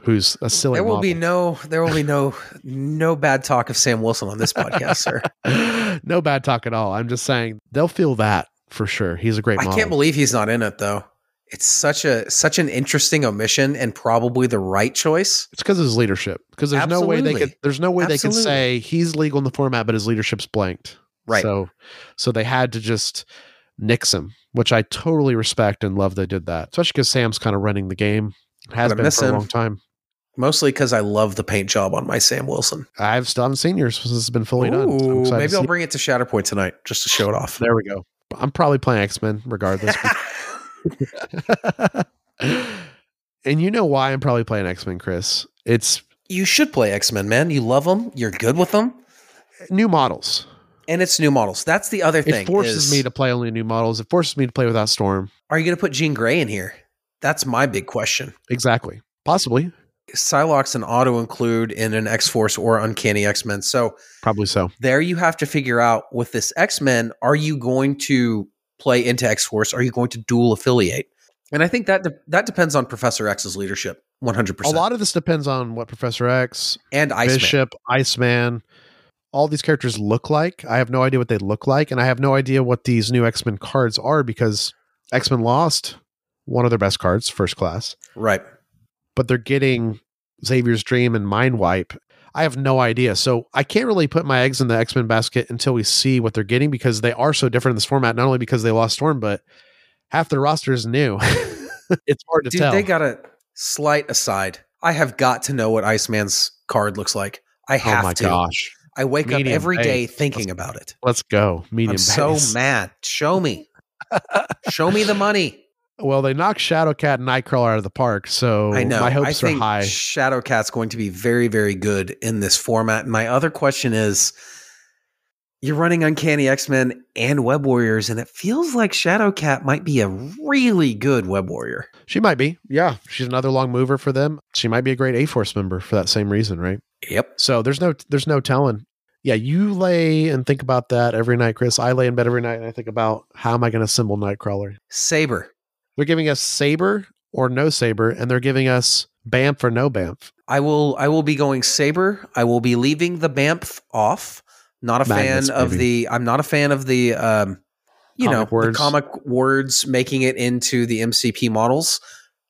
who's a silly There will be no there will be no no bad talk of Sam Wilson on this podcast, sir. no bad talk at all. I'm just saying they'll feel that for sure. He's a great I model. can't believe he's not in it though. It's such a such an interesting omission and probably the right choice. it's because of his leadership. Because there's no way they could. There's no way they could say he's legal in the format, but his leadership's blanked. Right. So, so they had to just nix him, which I totally respect and love. They did that, especially because Sam's kind of running the game. Has been for a long time. Mostly because I love the paint job on my Sam Wilson. I've still haven't seen yours since it's been fully done. Ooh, to maybe I'll bring it to Shatterpoint tonight just to show it off. There we go. I'm probably playing X Men regardless. and you know why I'm probably playing X Men, Chris? It's you should play X Men, man. You love them. You're good with them, new models. and it's new models. That's the other thing. It forces is, me to play only new models. It forces me to play without Storm. Are you going to put Jean Grey in here? That's my big question. Exactly. Possibly. Psylocke's an auto include in an X Force or Uncanny X Men. So Probably so. there you have to figure out with this X Men, are you going to play into X Force? Are you going to dual affiliate? And I think that de- that depends on Professor X's leadership, one hundred percent. A lot of this depends on what Professor X, and Iceman. Bishop, Iceman, all these characters look like. I have no idea what they look like, and I have no idea what these new X Men cards are because X Men lost one of their best cards, first class. right? But they're getting Xavier's Dream and Mind Wipe. I have no idea. So I can't really put my eggs in the X Men basket until we see what they're getting because they are so different in this format, not only because they lost Storm, but half their roster is new. it's hard to Dude, tell. they got a slight aside. I have got to know what Iceman's card looks like. I have oh have my to. gosh. I wake up Medium every day base. thinking about it. Let's go. Medium I'm so base. mad. Show me. Show me the money. Well, they knocked Shadowcat and Nightcrawler out of the park, so I know. my I hopes are think high. Shadowcat's going to be very, very good in this format. My other question is you're running Uncanny X Men and Web Warriors, and it feels like Shadowcat might be a really good Web Warrior. She might be. Yeah. She's another long mover for them. She might be a great A Force member for that same reason, right? Yep. So there's no there's no telling. Yeah, you lay and think about that every night, Chris. I lay in bed every night and I think about how am I going to assemble Nightcrawler. Saber. They're giving us Saber or no Saber, and they're giving us Bamf or no Bamf. I will I will be going Saber. I will be leaving the Bamf off. Not a fan of baby. the I'm not a fan of the um you Comic know, words. the comic words making it into the MCP models.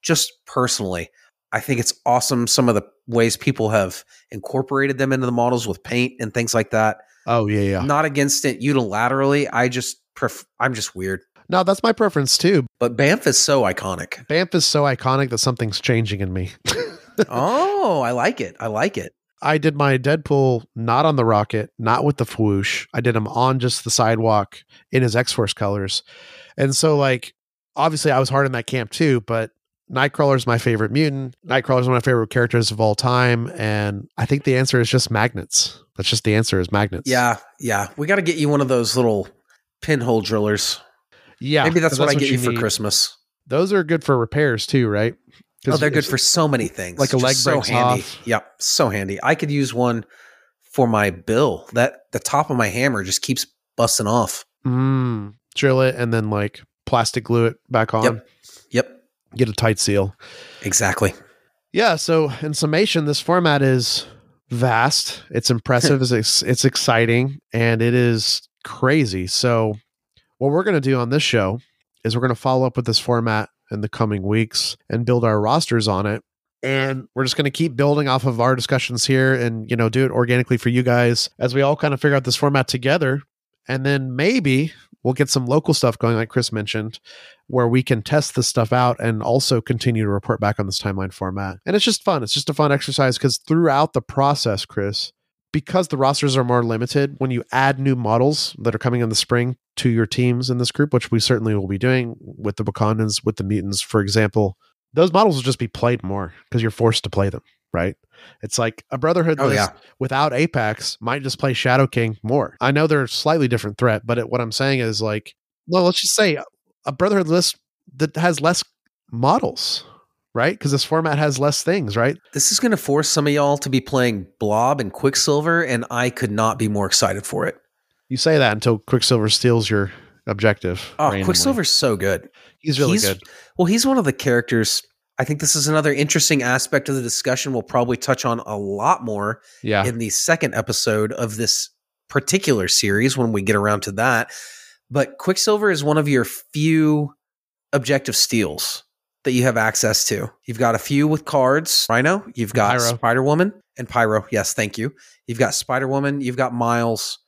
Just personally, I think it's awesome some of the ways people have incorporated them into the models with paint and things like that. Oh yeah, yeah. Not against it unilaterally. I just pref- I'm just weird. No, that's my preference too. But Bamf is so iconic. Bamf is so iconic that something's changing in me. oh, I like it. I like it. I did my Deadpool not on the rocket, not with the whoosh. I did him on just the sidewalk in his X Force colors. And so, like, obviously, I was hard in that camp too, but Nightcrawler is my favorite mutant. Nightcrawler is one of my favorite characters of all time. And I think the answer is just magnets. That's just the answer is magnets. Yeah, yeah. We got to get you one of those little pinhole drillers. Yeah. Maybe that's, what I get you, for need. Christmas. Those are good for repairs too, right? Oh, they're good for so many things. like a leg so breaks handy. off. Yep, so handy. I could use one for my bill. That the top of my hammer just keeps busting off. Mm, drill it and then like plastic glue it back on. Yep. Yep. Get a tight seal. Exactly. Yeah. So, in summation, this format is vast. It's impressive. it's it's exciting, and it is crazy. So, what we're going to do on this show is we're going to follow up with this format in the coming weeks and build our rosters on it. And we're just going to keep building off of our discussions here and, you know, do it organically for you guys as we all kind of figure out this format together. And then maybe we'll get some local stuff going, like Chris mentioned, where we can test this stuff out and also continue to report back on this timeline format. And it's just fun. It's just a fun exercise because throughout the process, Chris, because the rosters are more limited, when you add new models that are coming in the spring to your teams in this group, which we certainly will be doing with the Wakandans, with the mutants, for example, those models will just be played more because you're forced to play them, right? It's like a Brotherhood Oh, list yeah. without Apex might just play Shadow King more. I know they're a slightly different threat, but it, what I'm saying is like, well, let's just say a Brotherhood list that has less models, right? Because this format has less things, right? This is going to force some of y'all to be playing Blob and Quicksilver, and I could not be more excited for it. You say that until Quicksilver steals your objective. Oh, randomly. Quicksilver's so good. he's really he's- good. Well, he's one of the characters. I think this is another interesting aspect of the discussion we'll probably touch on a lot more Yeah, in the second episode of this particular series when we get around to that. But Quicksilver is one of your few objective steals that you have access to. You've got a few with cards, Rhino, you've got Spider Woman and Pyro. Yes, thank you. You've got Spider Woman, you've got Miles,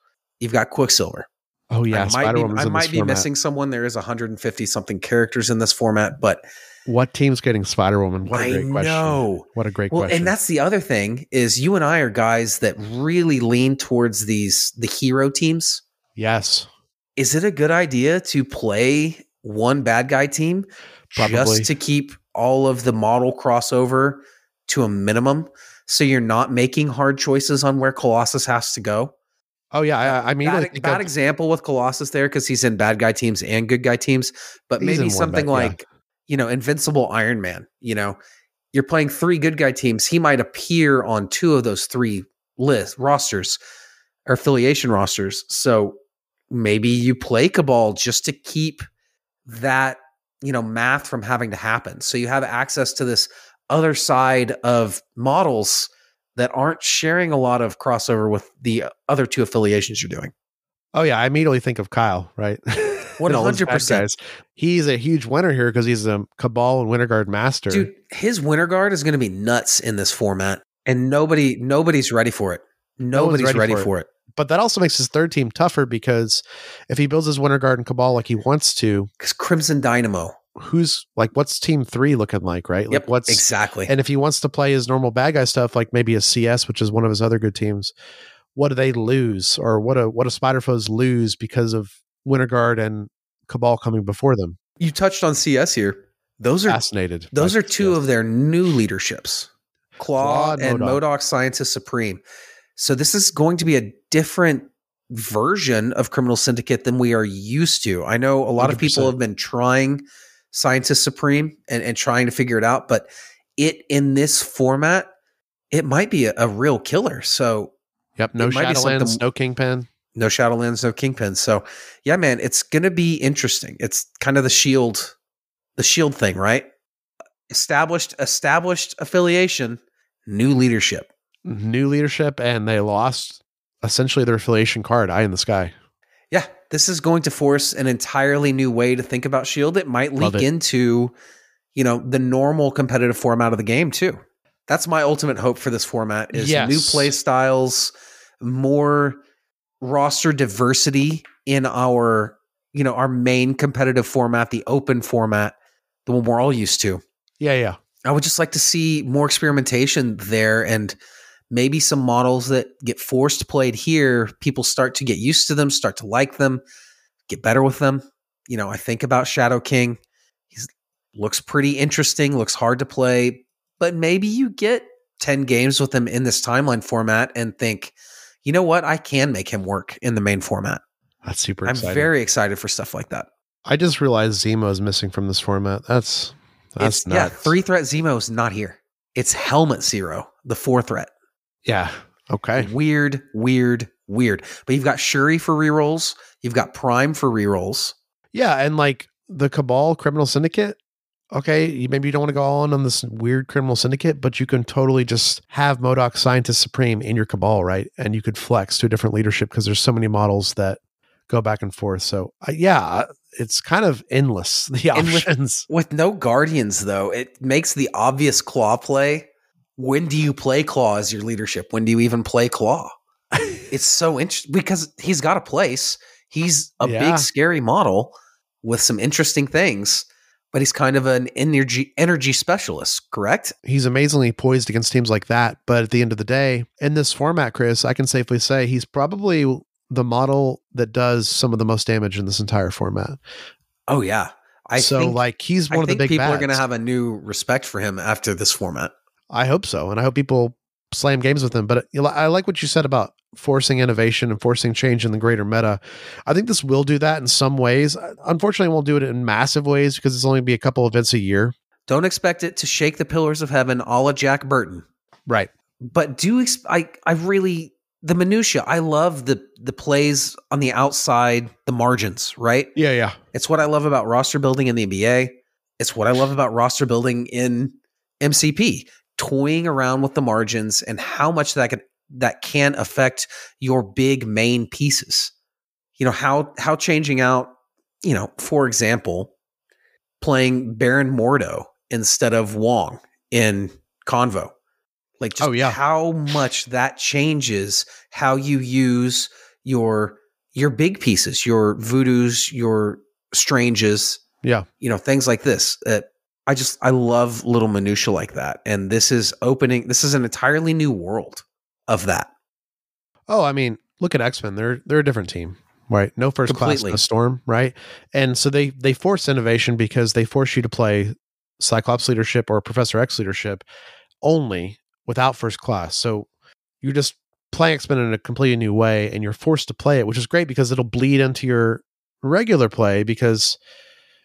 you've got Quicksilver. oh yeah, I might be, I might be missing someone. There is 150 something characters in this format, but What team's getting Spider Woman? What a I great question. know. What a great Well, question. and that's the other thing is you and I are guys that really lean towards these the hero teams. yes, Is it a good idea to play one bad guy team Probably. just to keep all of the model crossover to a minimum so you're not making hard choices on where Colossus has to go? oh yeah. I, I mean, I bad, think bad example with Colossus there because he's in bad guy teams and good guy teams, but maybe something bad- yeah. like you know Invincible Iron Man. You know, you're playing three good guy teams. He might appear on two of those three list rosters or affiliation rosters. So maybe you play Cabal just to keep that you know math from having to happen. So you have access to this other side of models that aren't sharing a lot of crossover with the other two affiliations you're doing. oh yeah, I immediately think of Kyle. Right. One And all those hundred bad percent. He's a huge winner here because he's a Cabal and Winter Guard master. dude. His winter guard is going to be nuts in this format, and nobody, nobody's ready for it. Nobody's ready ready, for it. for it. But that also makes his third team tougher because if he builds his Winter Guard and Cabal like he wants to, Because Crimson Dynamo. who's like, what's Team Three looking like, right? Like, Yep, what's exactly. And if he wants to play his normal bad guy stuff, like maybe a CS, which is one of his other good teams, what do they lose, or what do what do Spider Foes lose because of Winter Guard and Cabal coming before them? you touched on CS here. Those are Fascinated. those are two of their new leaderships, Klaw, Klaw and. MODOK Scientist Supreme. So this is going to be a different version of Criminal Syndicate than we are used to. I know a lot of people have been trying Scientist Supreme and, and trying to figure it out, but it in this format, it might be a, a real killer. So Yep. No it might be Shadowlands, no Kingpin. no Shadowlands, no Kingpin. So yeah, man, it's gonna be interesting. It's kind of the shield, the shield thing, right? Established, established affiliation, new leadership. New leadership, and they lost essentially their affiliation card, Eye in the Sky. Yeah, this is going to force an entirely new way to think about Shield. It might leak it. into, you know, the normal competitive format of the game too. That's my ultimate hope for this format is Yes. new play styles, more roster diversity in our, you know, our main competitive format, the open format, the one we're all used to. Yeah, yeah. I would just like to see more experimentation there and maybe some models that get forced played here, people start to get used to them, start to like them, get better with them. You know, I think about Shadow King. He looks pretty interesting, looks hard to play, but maybe you get 10 games with him in this timeline format and think, you know what? I can make him work in the main format. That's super I'm exciting. very excited for stuff like that. I just realized Zemo is missing from this format. That's that's it's, yeah, three threat Zemo is not here. It's Helmut Zemo, the four threat. Yeah. Okay. Weird, weird, weird. But you've got Shuri for rerolls. You've got Prime for rerolls. Yeah, and like the Cabal Criminal Syndicate, okay, you, maybe you don't want to go all in on this weird criminal syndicate, but you can totally just have MODOK Scientist Supreme in your cabal, right? And you could flex to a different leadership because there's so many models that go back and forth. So uh, yeah, it's kind of endless the And with- options. With no guardians, though, it makes the obvious Klaw play. When do you play Klaw as your leadership? When do you even play Klaw? it's so interesting because he's got a place. He's a Yeah. big, scary model with some interesting things, but he's kind of an energy energy specialist, correct? he's amazingly poised against teams like that. But at the end of the day, in this format, Chris, I can safely say he's probably the model that does some of the most damage in this entire format. Oh yeah, I so think like he's one I of the big people are going to have a new respect for him after this format. I hope so, and I hope people slam games with them. But uh, I like what you said about forcing innovation and forcing change in the greater meta. I think this will do that in some ways. Uh, unfortunately, it won't do it in massive ways because it's only going to be a couple events a year. Don't expect it to shake the pillars of heaven, a la Jack Burton. Right. but do ex- I I really the minutia. I love the the plays on the outside, the margins. Right, Yeah. Yeah. it's what I love about roster building in the NBA. It's what I love about roster building in MCP. Toying around with the margins and how much that can that can affect your big main pieces. You know how how changing out. You know, for example, playing Baron Mordo instead of Wong in Convo. Like just Oh, yeah. how much that changes how you use your your big pieces, your voodoos, your stranges, Yeah. you know, things like this. Uh, I just I love little minutia like that, and this is opening. This is an entirely new world of that. Oh, I mean, look at X Men. They're they're a different team, right? No first class Completely. in a storm, right? And so they they force innovation because they force you to play Cyclops leadership or Professor X leadership only without first class. So you're just play X Men in a completely new way, and you're forced to play it, which is great because it'll bleed into your regular play. Because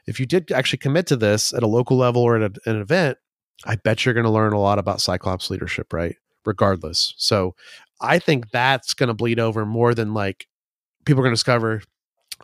if you did actually commit to this at a local level or at a, an event, I bet you're going to learn a lot about Cyclops leadership, right? Regardless. So I think that's going to bleed over more than like people are going to discover,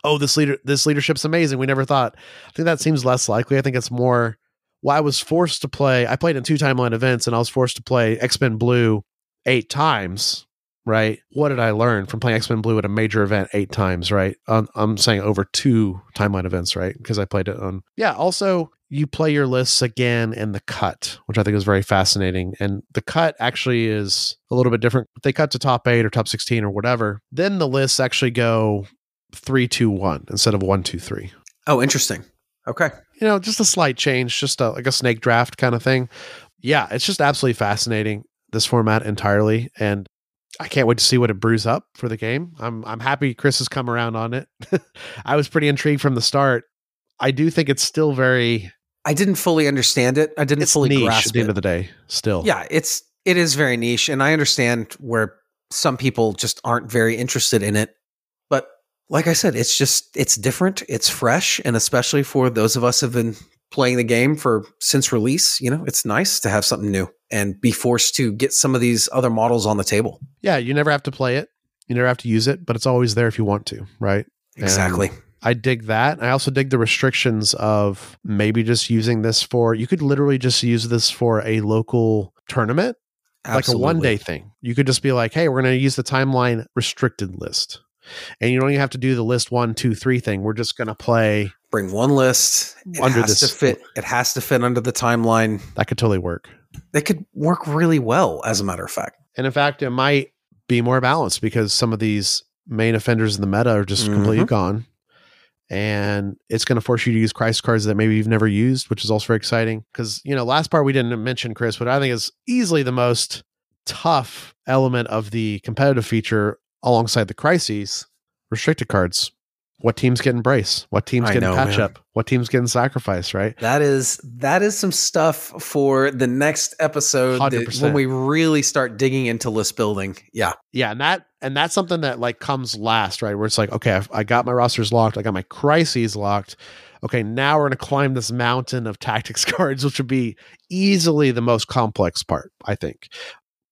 oh, this leader, this leadership's amazing. We never thought. I think that seems less likely. I think it's more. Well, I was forced to play. I played in two timeline events, and I was forced to play X Men Blue eight times. Right? What did I learn from playing X Men Blue at a major event eight times? Right? Um, I'm saying over two timeline events, right? Because I played it on. Yeah. Also, you play your lists again in the cut, which I think is very fascinating. And the cut actually is a little bit different. If they cut to top eight or top 16 or whatever, then the lists actually go three, two, one instead of one, two, three. Oh, interesting. Okay. You know, just a slight change, just a, like a snake draft kind of thing. Yeah, it's just absolutely fascinating, this format entirely. And I can't wait to see what it brews up for the game. I'm I'm happy Chris has come around on it. I was pretty intrigued from the start. I do think it's still very I didn't fully understand it. I didn't it's fully niche grasp at the it. end of the day. Still, yeah, it's it is very niche, and I understand where some people just aren't very interested in it. But like I said, it's just it's different, it's fresh, and especially for those of us who've been playing the game for since release, you know, it's nice to have something new and be forced to get some of these other models on the table. yeah. You never have to play it. You never have to use it, but it's always there if you want to, right? Exactly. I dig that. I also dig the restrictions of maybe just using this for. You could literally just use this for a local tournament, like a one day thing. You could just be like, "Hey, we're going to use the timeline restricted list," and you don't even have to do the list one, two, three thing. We're just going to play. Bring one list. It Under has this- to fit. It has to fit under the timeline. That could totally work. That could work really well, as a matter of fact. And in fact, it might be more balanced because some of these main offenders in the meta are just completely Mhm. gone. And it's going to force you to use crisis cards that maybe you've never used, which is also very exciting. Because, you know, last part we didn't mention, Chris, but I think is easily the most tough element of the competitive feature alongside the crises restricted cards. What teams get embrace? What teams I get know, patch man. up? What teams get sacrifice, right? That is that is some stuff for the next episode when we really start digging into list building. Yeah. yeah and that and that's something that like comes last right where it's like okay I've, i got my rosters locked i got my crises locked okay now we're going to climb this mountain of tactics cards which would be easily the most complex part i think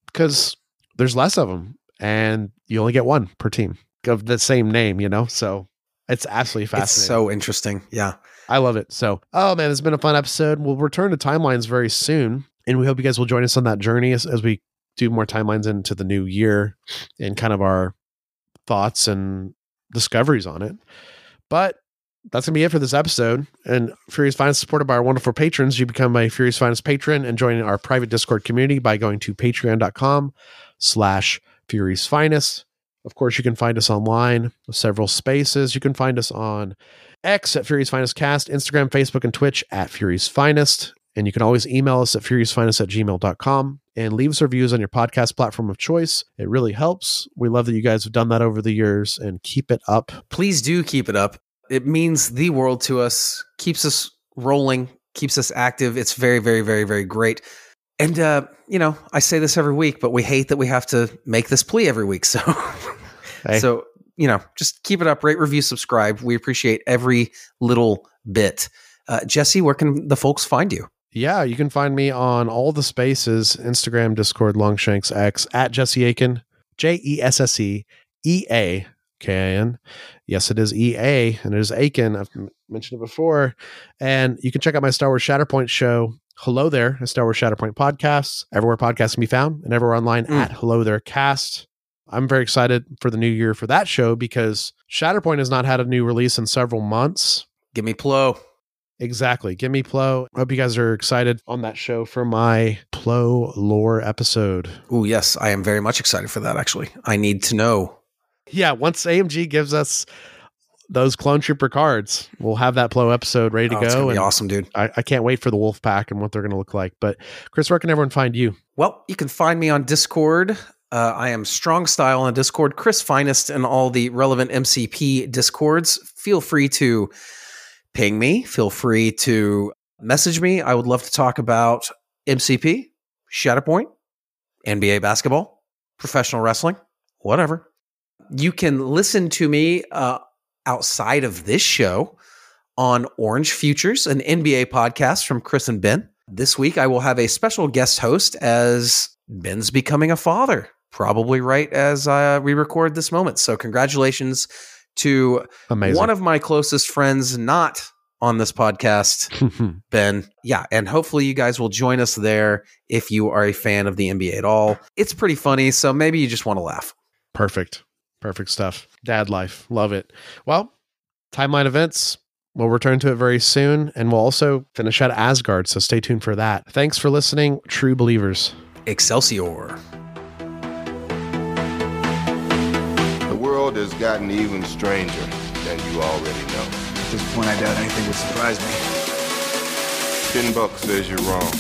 because there's less of them and you only get one per team of the same name you know so It's absolutely fascinating. It's so interesting. Yeah. I love it. So, oh man, it's been a fun episode. We'll return to timelines very soon, and we hope you guys will join us on that journey as, as we do more timelines into the new year and kind of our thoughts and discoveries on it. But that's gonna be it for this episode. And Fury's Finest, supported by our wonderful patrons, you become a Fury's Finest patron and join our private Discord community by going to patreon.com/slash Fury's Finest. Of course, you can find us online with several spaces. You can find us on X at Fury's Finest Cast, Instagram, Facebook, and Twitch at Fury's Finest. And you can always email us at furysfinest at gmail.com and leave us reviews on your podcast platform of choice. It really helps. We love that you guys have done that over the years and keep it up. Please do keep it up. It means the world to us, keeps us rolling, keeps us active. It's very, very, very, very great. And, uh, you know, I say this every week, but we hate that we have to make this plea every week. So, Hey. so you know, just keep it up, rate, review, subscribe. We appreciate every little bit. Uh, Jesse, where can the folks find you? Yeah, you can find me on all the spaces Instagram, Discord, Longshanks X, at Jesse Eakin, J E S S E E A K I N. Yes, it is E A and it is Eakin. I've mentioned it before. And you can check out my Star Wars Shatterpoint show. Hello there, a Star Wars Shatterpoint podcast. Everywhere podcasts can be found and everywhere online Mm. at Hello There Cast. I'm very excited for the new year for that show because Shatterpoint has not had a new release in several months. Give me Plo. Exactly. Give me Plo. Hope you guys are excited on that show for my Plo lore episode. Oh, yes, I am very much excited for that, actually. I need to know. Yeah, once AMG gives us those clone trooper cards, we'll have that Plo episode ready to Oh, go. gonna be And awesome, dude. I, I can't wait for the Wolf Pack and what they're going to look like. But Chris, where can everyone find you? Well, you can find me on Discord. Uh, I am Strong Style on Discord, Chris Finest, and all the relevant MCP Discords. Feel free to ping me. Feel free to message me. I would love to talk about MCP, Shatterpoint, NBA basketball, professional wrestling, whatever. You can listen to me uh, outside of this show on Orange Futures, an NBA podcast from Chris and Ben. This week, I will have a special guest host as Ben's becoming a father, probably right as uh, we record this moment. So, congratulations to Amazing. one of my closest friends, not on this podcast, Ben. Yeah, and hopefully you guys will join us there if you are a fan of the NBA at all. It's pretty funny, so maybe you just want to laugh. Perfect. Perfect stuff. Dad life. Love it. Well, timeline events. We'll return to it very soon. And we'll also finish out Asgard. So stay tuned for that. Thanks for listening, true believers. Excelsior. The world has gotten even stranger than you already know. At this point, I doubt anything would surprise me. Ten bucks says you're wrong.